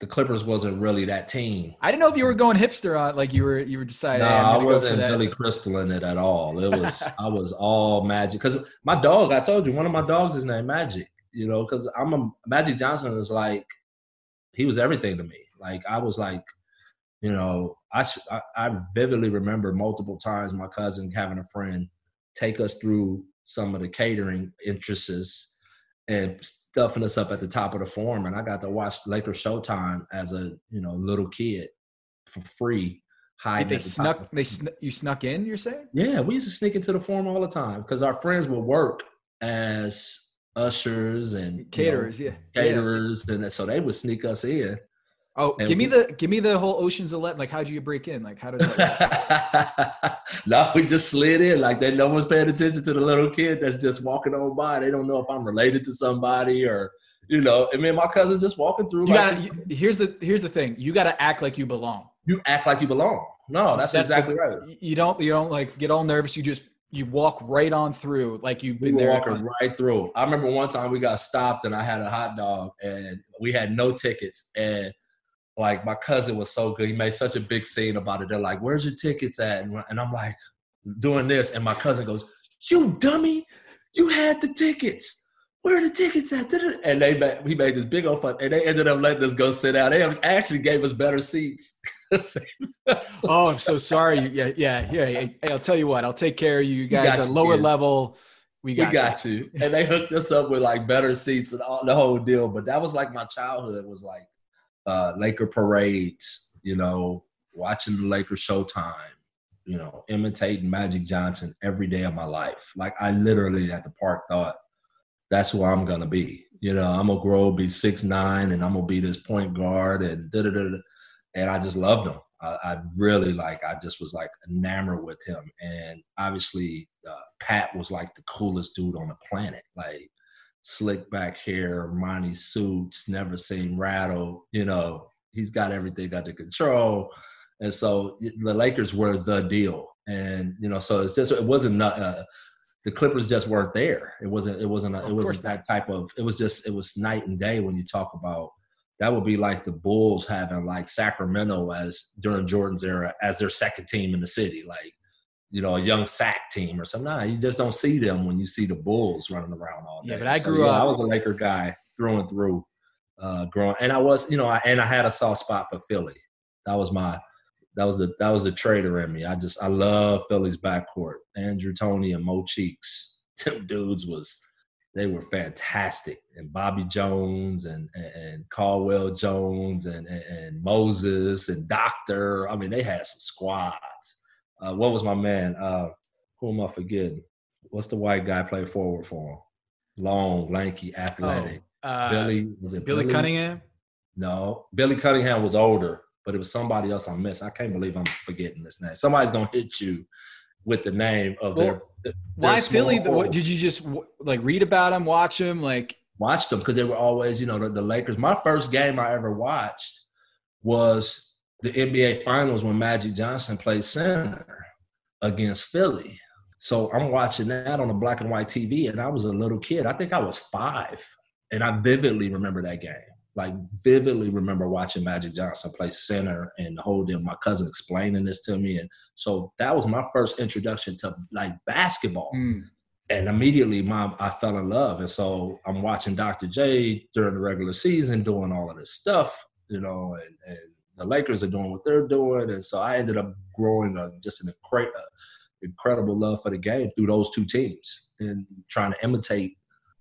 B: the Clippers wasn't really that team.
A: I didn't know if you were going hipster on, like you were you were deciding.
B: No,
A: hey,
B: I wasn't Billy Crystal in it at all. It was I was all Magic because my dog. I told you one of my dogs is named Magic. You know, because I'm a Magic Johnson is like he was everything to me. Like I was like, you know, I I vividly remember multiple times my cousin having a friend take us through some of the catering interests and stuffing us up at the top of the forum. And I got to watch Lakers Showtime as a you know little kid for free.
A: High. They the snuck. They sn- you snuck in. You're saying?
B: Yeah, we used to sneak into the forum all the time because our friends would work as ushers and
A: caterers, know,
B: yeah, caterers, yeah. and so they would sneak us in.
A: Oh, and give me the give me the whole Ocean's Eleven. Like, how'd you break in? Like, how does that?
B: no, we just slid in. Like, that no one's paying attention to the little kid that's just walking on by. They don't know if I'm related to somebody or you know. I mean, my cousin just walking through.
A: You like gotta, you, here's the here's the thing. You got to act like you belong.
B: You act like you belong. No, that's, that's exactly the, right.
A: You don't you don't like get all nervous. You just you walk right on through like you've been
B: we
A: there.
B: Walking right through. I remember one time we got stopped and I had a hot dog and we had no tickets and like my cousin was so good. He made such a big scene about it. They're like, "Where's your tickets at?" And I'm like, doing this, and my cousin goes, "You dummy! You had the tickets." Where are the tickets at? And they made, we made this big old fun, and they ended up letting us go sit down. They actually gave us better seats.
A: so, oh, I'm so sorry. Yeah, yeah, yeah. Hey, I'll tell you what. I'll take care of you. Guys are lower level.
B: We got, we got you. you. And they hooked us up with like better seats and all the whole deal. But that was like my childhood. Was like uh, Laker parades. You know, watching the Laker Showtime. You know, imitating Magic Johnson every day of my life. Like I literally at the park thought that's who I'm gonna be. You know, I'm gonna grow, be six nine, and I'm gonna be this point guard, and da da da. And I just loved him. I, I, really like. I just was like enamored with him, and obviously uh, Pat was like the coolest dude on the planet. Like slick back hair, Armani suits, never seen rattle. You know, he's got everything under control. And so the Lakers were the deal. And you know, so it's just it wasn't uh, the Clippers just weren't there. It wasn't. It wasn't. A, it wasn't that type of. It was just. It was night and day when you talk about. That would be like the Bulls having like Sacramento as during Jordan's era as their second team in the city, like you know a young sack team or something. Nah, you just don't see them when you see the Bulls running around all day.
A: Yeah, but I grew so, yeah, up.
B: I was a Laker guy through and through, uh, growing, and I was, you know, I, and I had a soft spot for Philly. That was my that was the that was the traitor in me. I just I love Philly's backcourt. Andrew Toney and Mo Cheeks. Them dudes was they were fantastic. And Bobby Jones and and, and Caldwell Jones and, and, and Moses and Doctor. I mean, they had some squads. Uh, what was my man? Uh, who am I forgetting? What's the white guy play forward for him? Long, lanky, athletic.
A: Oh, uh, Billy was it Billy, Billy Cunningham?
B: No, Billy Cunningham was older but it was somebody else I missed. I can't believe I'm forgetting this name. Somebody's gonna hit you with the name of well, their, their.
A: Why Philly? The, what, did you just like read about them, watch them, like?
B: Watched them because they were always, you know, the, the Lakers. My first game I ever watched was the NBA Finals when Magic Johnson played center against Philly. So I'm watching that on a black and white TV, and I was a little kid. I think I was five, and I vividly remember that game like vividly remember watching Magic Johnson play center and holding my cousin explaining this to me. And so that was my first introduction to like basketball. Mm. and immediately my I fell in love. And so I'm watching Dr. J during the regular season doing all of this stuff, you know, and, and the Lakers are doing what they're doing. And so I ended up growing a, just an incre- incredible love for the game through those two teams and trying to imitate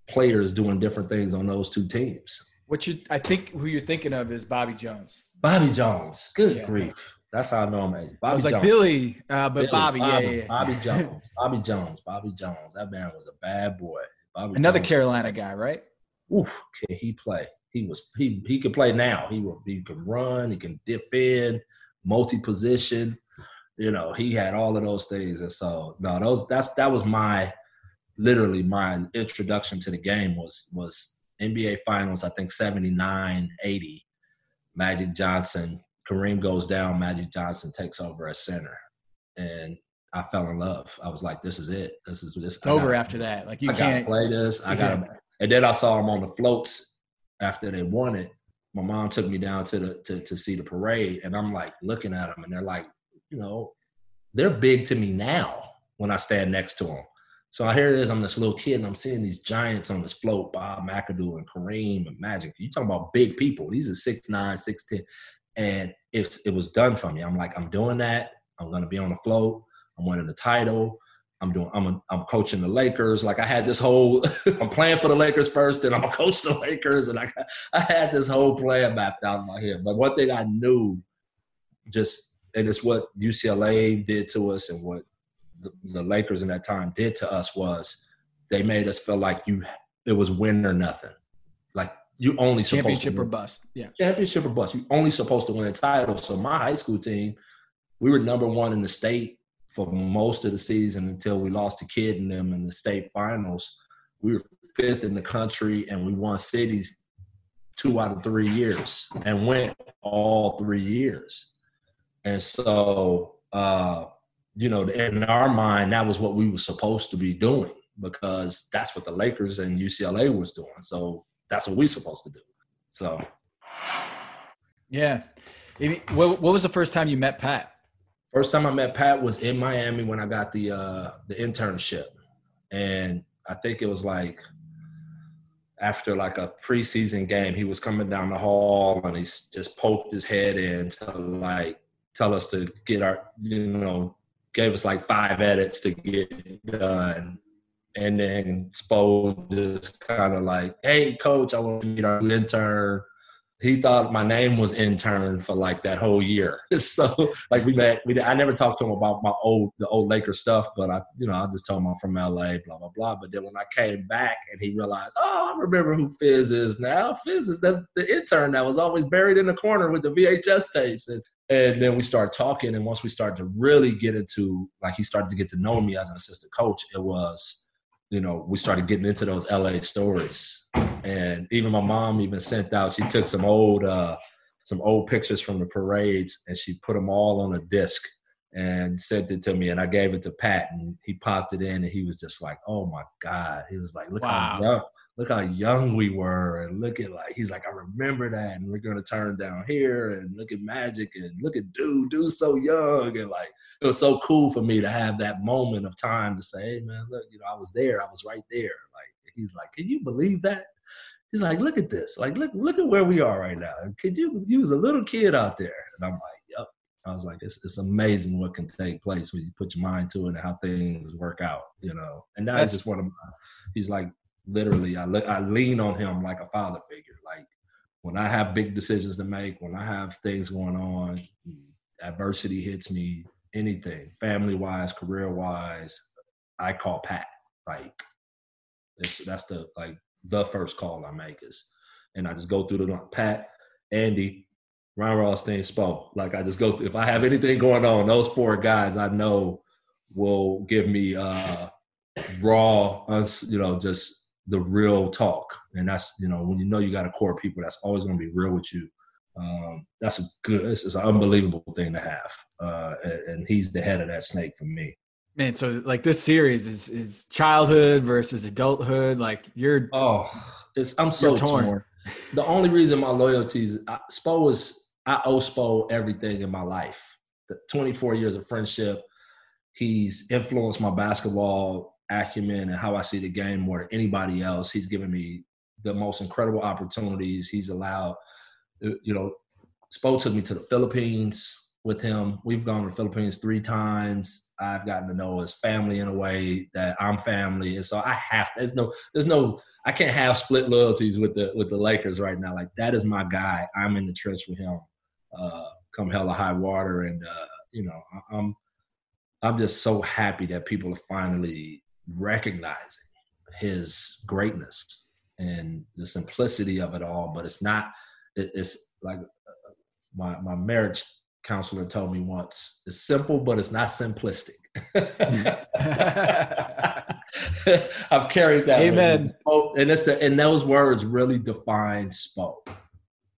B: players doing different things on those two teams.
A: What you I think who you're thinking of is Bobby Jones.
B: Bobby Jones. Good
A: Yeah.
B: grief. That's how I know him. Bobby
A: I was like
B: Jones.
A: Billy, uh, but
B: Billy,
A: Bobby, yeah, yeah, yeah.
B: Bobby Jones. Bobby Jones. Bobby Jones. That man was a bad boy. Bobby
A: Another
B: Jones.
A: Carolina guy, right?
B: Oof, can he play? He was he he could play now. He will he can run, he can defend, multi position. You know, he had all of those things. And so no, those that's that was my literally my introduction to the game was was NBA finals, I think 79, 80. Magic Johnson, Kareem goes down, Magic Johnson takes over as center. And I fell in love. I was like, this is it. This is this
A: It's over after that. Like you
B: I
A: can't.
B: play this. I got and then I saw him on the floats after they won it. My mom took me down to the to, to see the parade, and I'm like looking at them, and they're like, you know, they're big to me now when I stand next to them. So here it is, I'm this little kid, and I'm seeing these giants on this float, Bob McAdoo and Kareem and Magic. You talking about big people? These are six nine, six ten, and it it was done for me. I'm like, I'm doing that. I'm gonna be on the float. I'm winning the title. I'm doing. I'm a, I'm coaching the Lakers. Like I had this whole. I'm playing for the Lakers first, and I'm gonna coach the Lakers, and I I had this whole plan mapped out in my head. But one thing I knew, just and it's what UCLA did to us, and what the, the Lakers in that time did to us was they made us feel like you it was win or nothing. Like you only supposed to
A: championship or bust. Yeah.
B: championship or bust. You only supposed to win a title. So my high school team, we were number one in the state for most of the season until we lost to Kid and them in the state finals. We were fifth in the country and we won cities two out of three years and went all three years. And so, uh, you know, in our mind, that was what we were supposed to be doing because that's what the Lakers and UCLA was doing. So that's what we're supposed to do. So
A: Yeah. What, what was the first time you met Pat?
B: First time I met Pat was in Miami when I got the uh, the internship, and I think it was like after like a preseason game, he was coming down the hall and he just poked his head in to like tell us to get our you know gave us like five edits to get done, and then Spo just kind of like, hey coach, I want to meet our intern he thought my name was intern for like that whole year. So like we met, we I never talked to him about my old the old Laker stuff, but I you know I just told him I'm from LA, blah blah blah. But then when I came back and he realized, oh, I remember who Fizz is now. Fizz is the the intern that was always buried in the corner with the VHS tapes and. And then we started talking, and once we started to really get into, like, he started to get to know me as an assistant coach. It was, you know, we started getting into those LA stories and even my mom even sent out she took some old uh some old pictures from the parades and she put them all on a disc and sent it to me and i gave it to pat and he popped it in and he was just like oh my god. He was like look
A: Wow.
B: how young look how young we were and look at like he's like i remember that and we're gonna turn down here and look at magic and look at dude dude's so young. And like it was so cool for me to have that moment of time to say hey man look you know i was there i was right there. Like he's like can you believe that He's like, look at this. Like, look, look at where we are right now. Could you you was a little kid out there? And I'm like, yep. I was like, it's it's amazing what can take place when you put your mind to it and how things work out, you know. And that is
A: That's-
B: just one of my he's like literally I le- I lean on him like a father figure. Like when I have big decisions to make, when I have things going on, adversity hits me, anything, family wise, career wise, I call Pat. Like it's, that's the like the first call I make is, and I just go through the Pat, Andy, Ron Rothstein, Spo. Like I just go through, if I have anything going on, those four guys I know will give me uh raw, you know, just the real talk. And that's you know when you know you got a core people that's always going to be real with you. Um, that's a good, it's an unbelievable thing to have. Uh, and, and he's the head of that snake for me.
A: Man, so like this series is is childhood versus adulthood. Like you're
B: Oh, it's I'm so
A: torn.
B: torn. The only reason my loyalties, I, Spo is I owe Spo everything in my life. The 24 years of friendship, he's influenced my basketball acumen and how I see the game more than anybody else. He's given me the most incredible opportunities. He's allowed, you know, Spo took me to the Philippines with him. We've gone to the Philippines three times. I've gotten to know his family in a way that I'm family, and so I have. There's no. There's no. I can't have split loyalties with the with the Lakers right now. Like that is my guy. I'm in the trench with him. Uh, come hella high water, and uh, you know, I'm I'm just so happy that people are finally recognizing his greatness and the simplicity of it all. But it's not. It, it's like uh, my my marriage counselor told me once. It's simple, but it's not simplistic. I've carried that.
A: Amen.
B: And it's the and those words really define Spo,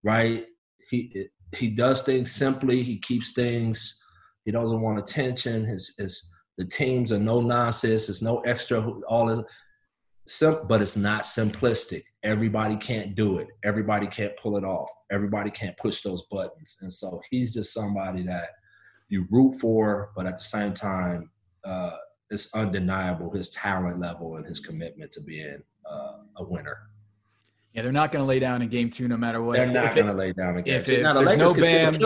B: right? He he does things simply. He keeps things. He doesn't want attention. His his the teams are no nonsense. It's no extra. All of, sim, but it's not simplistic. Everybody can't do it. Everybody can't pull it off. Everybody can't push those buttons. And so he's just somebody that you root for, but at the same time, uh, it's undeniable his talent level and his commitment to being uh, a winner.
A: Yeah, they're not going to lay down in game two no matter what.
B: They're not going to lay down again game
A: if. It,
B: now,
A: the there's no Bam.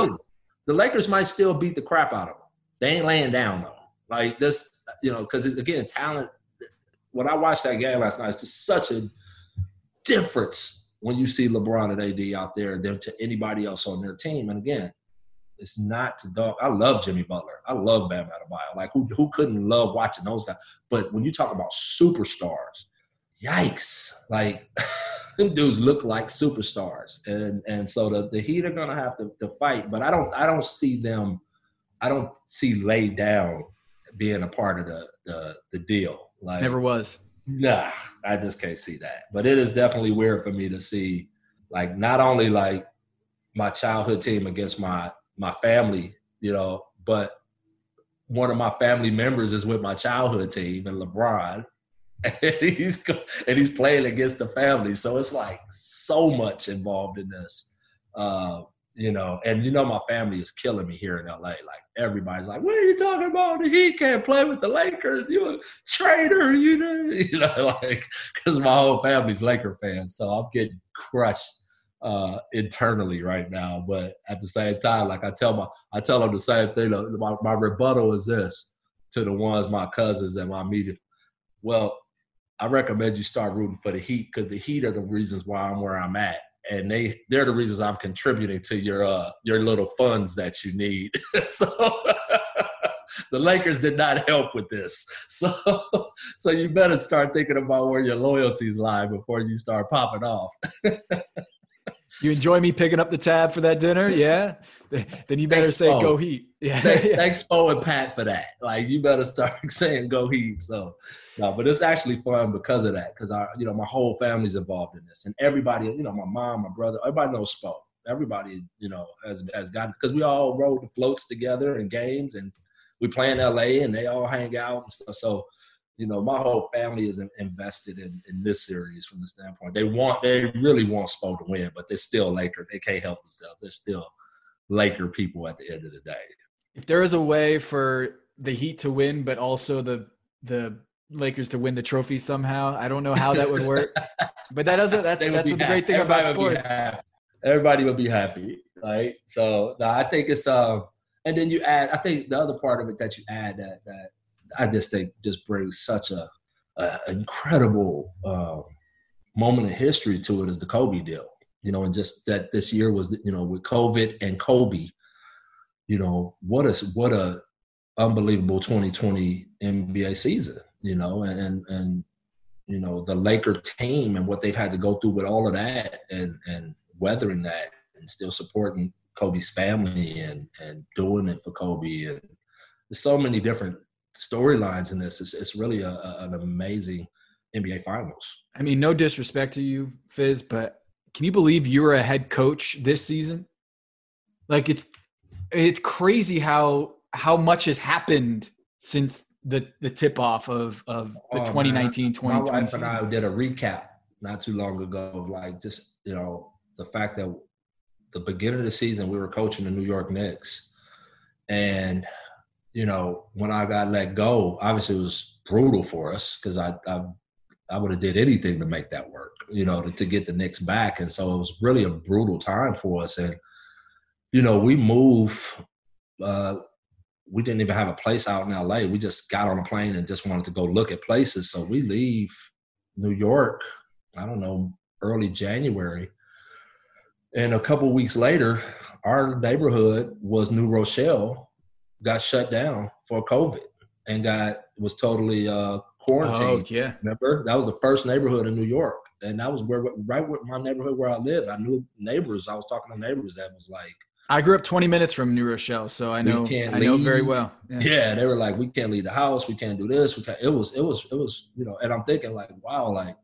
B: The Lakers might still beat the crap out of them. They ain't laying down though. Like this, you know, because again, talent. When I watched that game last night, it's just such a difference when you see LeBron and AD out there than to anybody else on their team. And again, it's not to dog. I love Jimmy Butler. I love Bam Adebayo. Like who who couldn't love watching those guys? But when you talk about superstars, yikes! Like them dudes look like superstars, and and so the the Heat are gonna have to, to fight. But I don't I don't see them. I don't see laid down being a part of the the, the deal. Like
A: never was.
B: Nah, I just can't see that. But it is definitely weird for me to see, like, not only like my childhood team against my my family, you know, but one of my family members is with my childhood team and LeBron, and he's and he's playing against the family. So it's like so much involved in this. Uh, you know, and you know my family is killing me here in LA. Like everybody's like, "What are you talking about? He can't play with the Lakers. You a traitor, you know?" You know, like because my whole family's Laker fans, so I'm getting crushed uh, internally right now. But at the same time, like I tell my, I tell them the same thing. My, my rebuttal is this to the ones, my cousins and my media. Well, I recommend you start rooting for the Heat because the Heat are the reasons why I'm where I'm at and they they're the reasons I'm contributing to your uh your little funds that you need. so the Lakers did not help with this. So so you better start thinking about where your loyalties lie before you start popping off.
A: You enjoy me picking up the tab for that dinner? Yeah. Then you better thanks, say Bo. go Heat. Yeah.
B: Thanks, thanks Spo and Pat for that. Like you better start saying go Heat. So no, but it's actually fun because of that. Because I, you know, my whole family's involved in this, and everybody, you know, my mom, my brother, everybody knows Spo. Everybody, you know, has has gotten because we all rode the floats together in games, and we play in LA, and they all hang out and stuff. So, you know, my whole family is invested in, in this series from the standpoint. They want, they really want Spo to win, but they're still Laker. They can't help themselves. They're still Laker people at the end of the day.
A: If there is a way for the Heat to win, but also the the Lakers to win the trophy somehow. I don't know how that would work, but that doesn't. That's that's the great thing Everybody about sports.
B: Everybody will be happy, right? So no, I think it's um, and then you add. I think the other part of it that you add that that I just think just brings such a, a incredible um, moment in history to it is the Kobe deal. You know, and just that this year was you know with COVID and Kobe. You know what a what a unbelievable 2020 NBA season you know, and and you know the Laker team and what they've had to go through with all of that and and weathering that and still supporting Kobe's family and and doing it for Kobe and there's so many different storylines in this. It's it's really a, a, an amazing NBA Finals.
A: I mean, no disrespect to you, Fizz, but can you believe you were a head coach this season? Like it's it's crazy how how much has happened since the the tip off of of the oh, 2019 2020 my wife
B: and I did a recap not too long ago of like just you know the fact that the beginning of the season we were coaching the New York Knicks and you know, when I got let go, obviously it was brutal for us because I, I I would have did anything to make that work, you know, to, to get the Knicks back. And so it was really a brutal time for us. And, you know, we move, uh, we didn't even have a place out in LA. We just got on a plane and just wanted to go look at places. So we leave New York, I don't know, early January. And a couple weeks later, our neighborhood was New Rochelle, got shut down for COVID and got was totally uh, quarantined.
A: Oh yeah,
B: remember that was the first neighborhood in New York, and that was where right where my neighborhood where I lived. I knew neighbors. I was talking to neighbors that was like.
A: I grew up 20 minutes from New Rochelle, so I know I know very well.
B: Yeah. yeah. they were like, we can't leave the house, we can't do this. We can't. It was, it was, it was, you know. And I'm thinking like, wow, like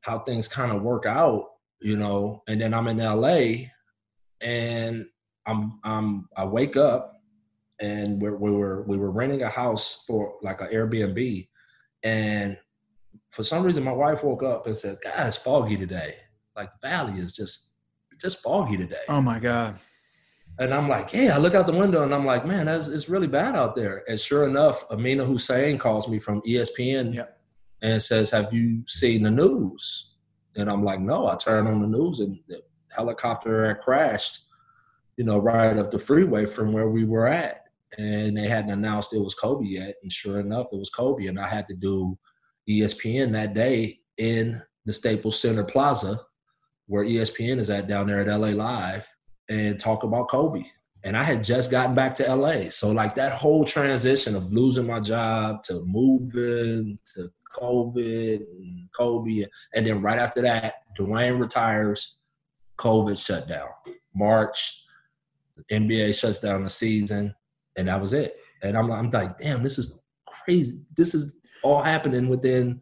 B: how things kind of work out, you know. And then I'm in LA, and I'm, I'm, I wake up and we we were we were renting a house for like an Airbnb, and for some reason my wife woke up and said, "God, it's foggy today. Like the valley is just just foggy today."
A: Oh my god!
B: And I'm like, "Yeah." I look out the window and I'm like, "Man, that's it's really bad out there." And sure enough, Amina Hussein calls me from ESPN
A: yep.
B: and says, "Have you seen the news?" And I'm like, "No." I turn on the news and the helicopter had crashed, you know, right up the freeway from where we were at and they hadn't announced it was Kobe yet. And sure enough, it was Kobe. And I had to do ESPN that day in the Staples Center Plaza, where ESPN is at down there at LA Live, and talk about Kobe. And I had just gotten back to LA. So, like that whole transition of losing my job to moving to COVID and Kobe. And then right after that, Dwyane retires, COVID shut down. March, NBA shuts down the season and that was it. And I'm, I'm like, damn, this is crazy. This is all happening within,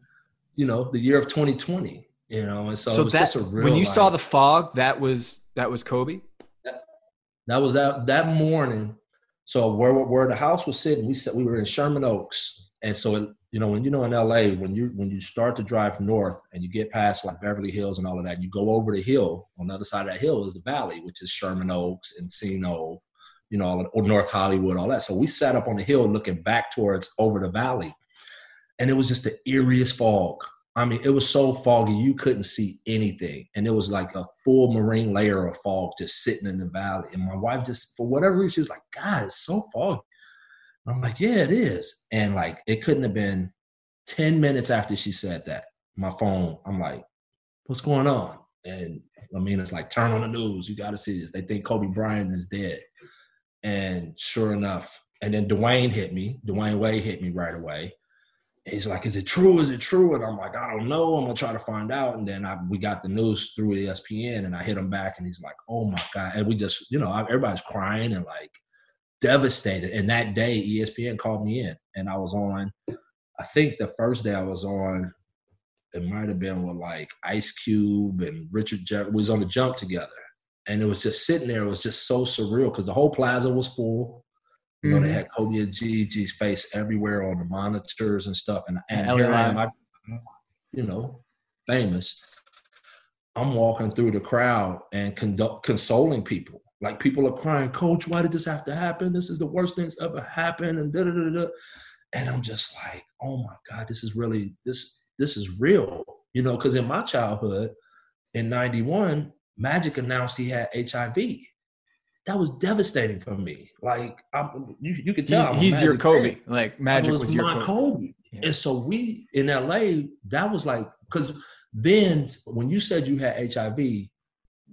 B: you know, the year of 2020. You know, and so,
A: so that, when you saw the fog, that was that was Kobe.
B: That, that was that that morning. So where where the house was sitting, we said we were in Sherman Oaks, and so it, you know when you know in LA when you when you start to drive north and you get past like Beverly Hills and all of that, you go over the hill. On the other side of that hill is the valley, which is Sherman Oaks, and Encino, you know, or North Hollywood, all that. So we sat up on the hill looking back towards over the valley. And it was just the eeriest fog. I mean, it was so foggy you couldn't see anything. And it was like a full marine layer of fog just sitting in the valley. And my wife just, for whatever reason, she was like, God, it's so foggy. I'm like, yeah, it is. And like, it couldn't have been 10 minutes after she said that. My phone, I'm like, what's going on? And I mean, it's like, turn on the news. You got to see this. They think Kobe Bryant is dead. And sure enough, and then Dwyane hit me. Dwyane Wade hit me right away. he's like, "Is it true? Is it true?" And I'm like, "I don't know. I'm gonna try to find out." And then I, we got the news through ESPN, and I hit him back, and he's like, "Oh my god!" And we just, you know, everybody's crying and like devastated. And that day, ESPN called me in, and I was on. I think the first day I was on, it might have been with like Ice Cube and Richard Jeff was on the jump together and it was just sitting there. It was just so surreal because the whole plaza was full. You know, mm-hmm. they had Kobe and Gigi's face everywhere on the monitors and stuff. And, and here I am, I, you know, famous. I'm walking through the crowd and conduct, consoling people. Like people are crying, Coach, why did this have to happen? This is the worst thing that's ever happened, and da da da da. And I'm just like, oh my God, this is really this this is real, you know. Because in my childhood, in '91, Magic announced he had HIV. That was devastating for me. Like I'm, you, you could tell
A: he's, he's your Kobe. Fan. Like Magic was,
B: was,
A: your
B: Kobe. Kobe. Yeah. And so we in LA, that was like because then when you said you had HIV,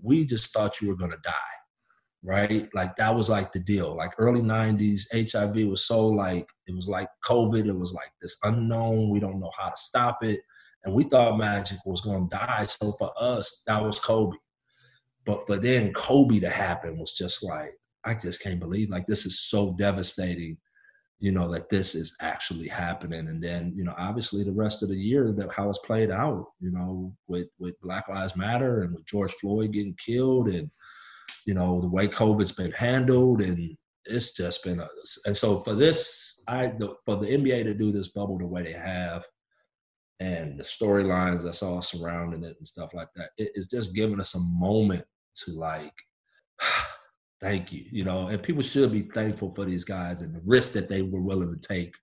B: we just thought you were gonna die, right? Like that was like the deal. Like early '90s, HIV was so like it was like COVID. It was like this unknown. We don't know how to stop it, and we thought Magic was gonna die. So for us, that was Kobe. But for then Kobe to happen was just like, I just can't believe like this is so devastating, you know, that this is actually happening. And then, you know, obviously the rest of the year that how it's played out, you know, with with Black Lives Matter and with George Floyd getting killed and, you know, the way COVID's been handled and it's just been a and so for this, I the, for the NBA to do this bubble the way they have, and the storylines that's all surrounding it and stuff like that. It, it's just giving us a moment to like thank you. You know, and people should be thankful for these guys and the risk that they were willing to take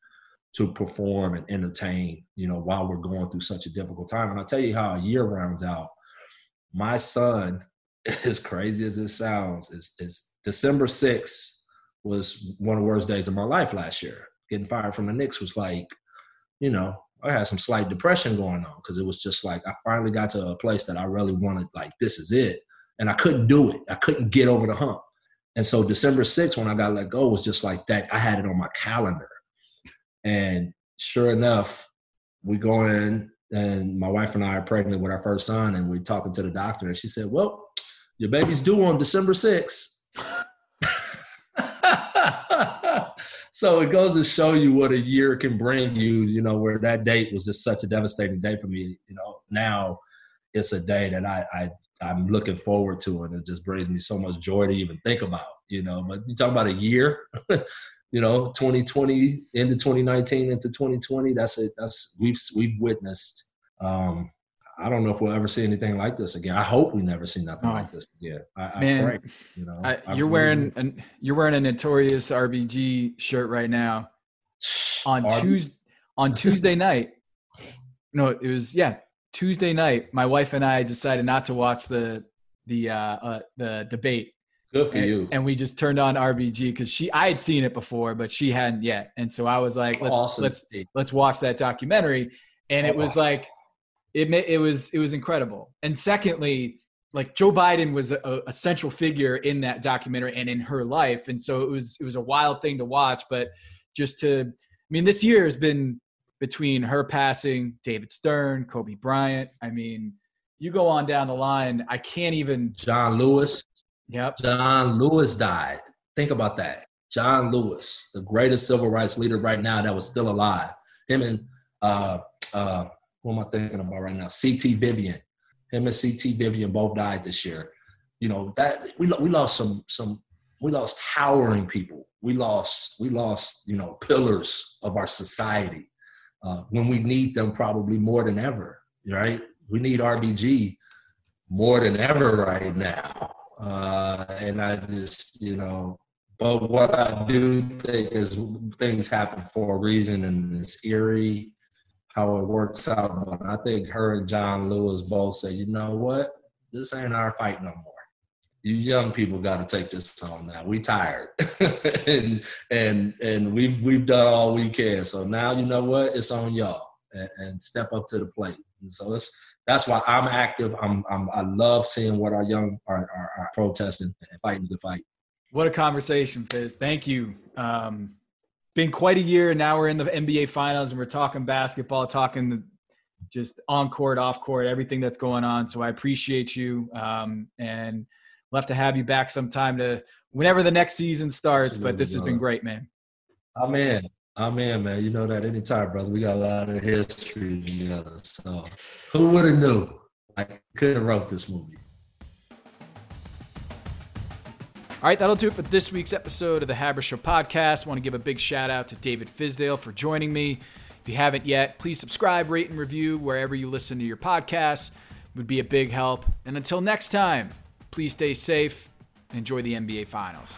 B: to perform and entertain, you know, while we're going through such a difficult time. And I'll tell you how a year rounds out. My son, as crazy as it sounds, is, is December 6th was one of the worst days of my life last year. Getting fired from the Knicks was like, you know, I had some slight depression going on because it was just like I finally got to a place that I really wanted, like, this is it. And I couldn't do it. I couldn't get over the hump. And so December 6th, when I got let go, was just like that. I had it on my calendar. And sure enough, we go in, and my wife and I are pregnant with our first son, and we're talking to the doctor, and she said, Well, your baby's due on December 6th. so it goes to show you what a year can bring you, you know, where that date was just such a devastating day for me. You know, now it's a day that I, I I'm looking forward to and it just brings me so much joy to even think about, you know. But you talk about a year, you know, 2020 into 2019 into 2020. That's it. That's we've we've witnessed. Um, I don't know if we'll ever see anything like this again. I hope we never see nothing oh, like this again. I,
A: man, I pray, you know, I, you're wearing an you're wearing a notorious RBG shirt right now. On Tuesday on Tuesday night, no, it was yeah Tuesday night. My wife and I decided not to watch the the uh, uh the debate
B: Good for
A: and,
B: you.
A: And we just turned on RBG because she I had seen it before, but she hadn't yet. And so I was like, let's awesome. let's let's watch that documentary. And it was like it it was it was incredible. And secondly, like Joe Biden was a, a, central figure in that documentary and in her life, and so it was it was a wild thing to watch. But just to, I mean, this year has been between her passing, David Stern, Kobe Bryant. I mean, you go on down the line. I can't even.
B: John Lewis.
A: Yep.
B: John Lewis died. Think about that. John Lewis, the greatest civil rights leader right now that was still alive. Him and uh, uh, who am I thinking about right now? C.T. Vivian. Him and C.T. Vivian both died this year. You know that we we lost some some we lost towering people. We lost we lost you know pillars of our society uh, when we need them probably more than ever. Right? We need RBG more than ever right now. Uh, and I just, you know, but what I do think is things happen for a reason and it's eerie how it works out. But I think her and John Lewis both say, you know what? This ain't our fight no more. You young people got to take this on now. We tired, and and and we've we've done all we can. So now you know what? It's on y'all, and, and step up to the plate. And so it's that's why I'm active. I'm, I'm I love seeing what our young are, are, are protesting and fighting the fight.
A: What a conversation, Fizz. Thank you. Um, been quite a year. And now we're in the NBA Finals and we're talking basketball, talking just on court, off court, everything that's going on. So I appreciate you, um, and we'll have to have you back sometime to whenever the next season starts. Absolutely, but this has been great, man.
B: I'm in. I'm in, man. You know that anytime, brother. We got a lot of history together. So who would have knew? I could have wrote this movie.
A: All right, that'll do it for this week's episode of the Haber podcast. I want to give a big shout out to David Fizdale for joining me. If you haven't yet, please subscribe, rate, and review wherever you listen to your podcasts. It would be a big help. And until next time, please stay safe enjoy the NBA Finals.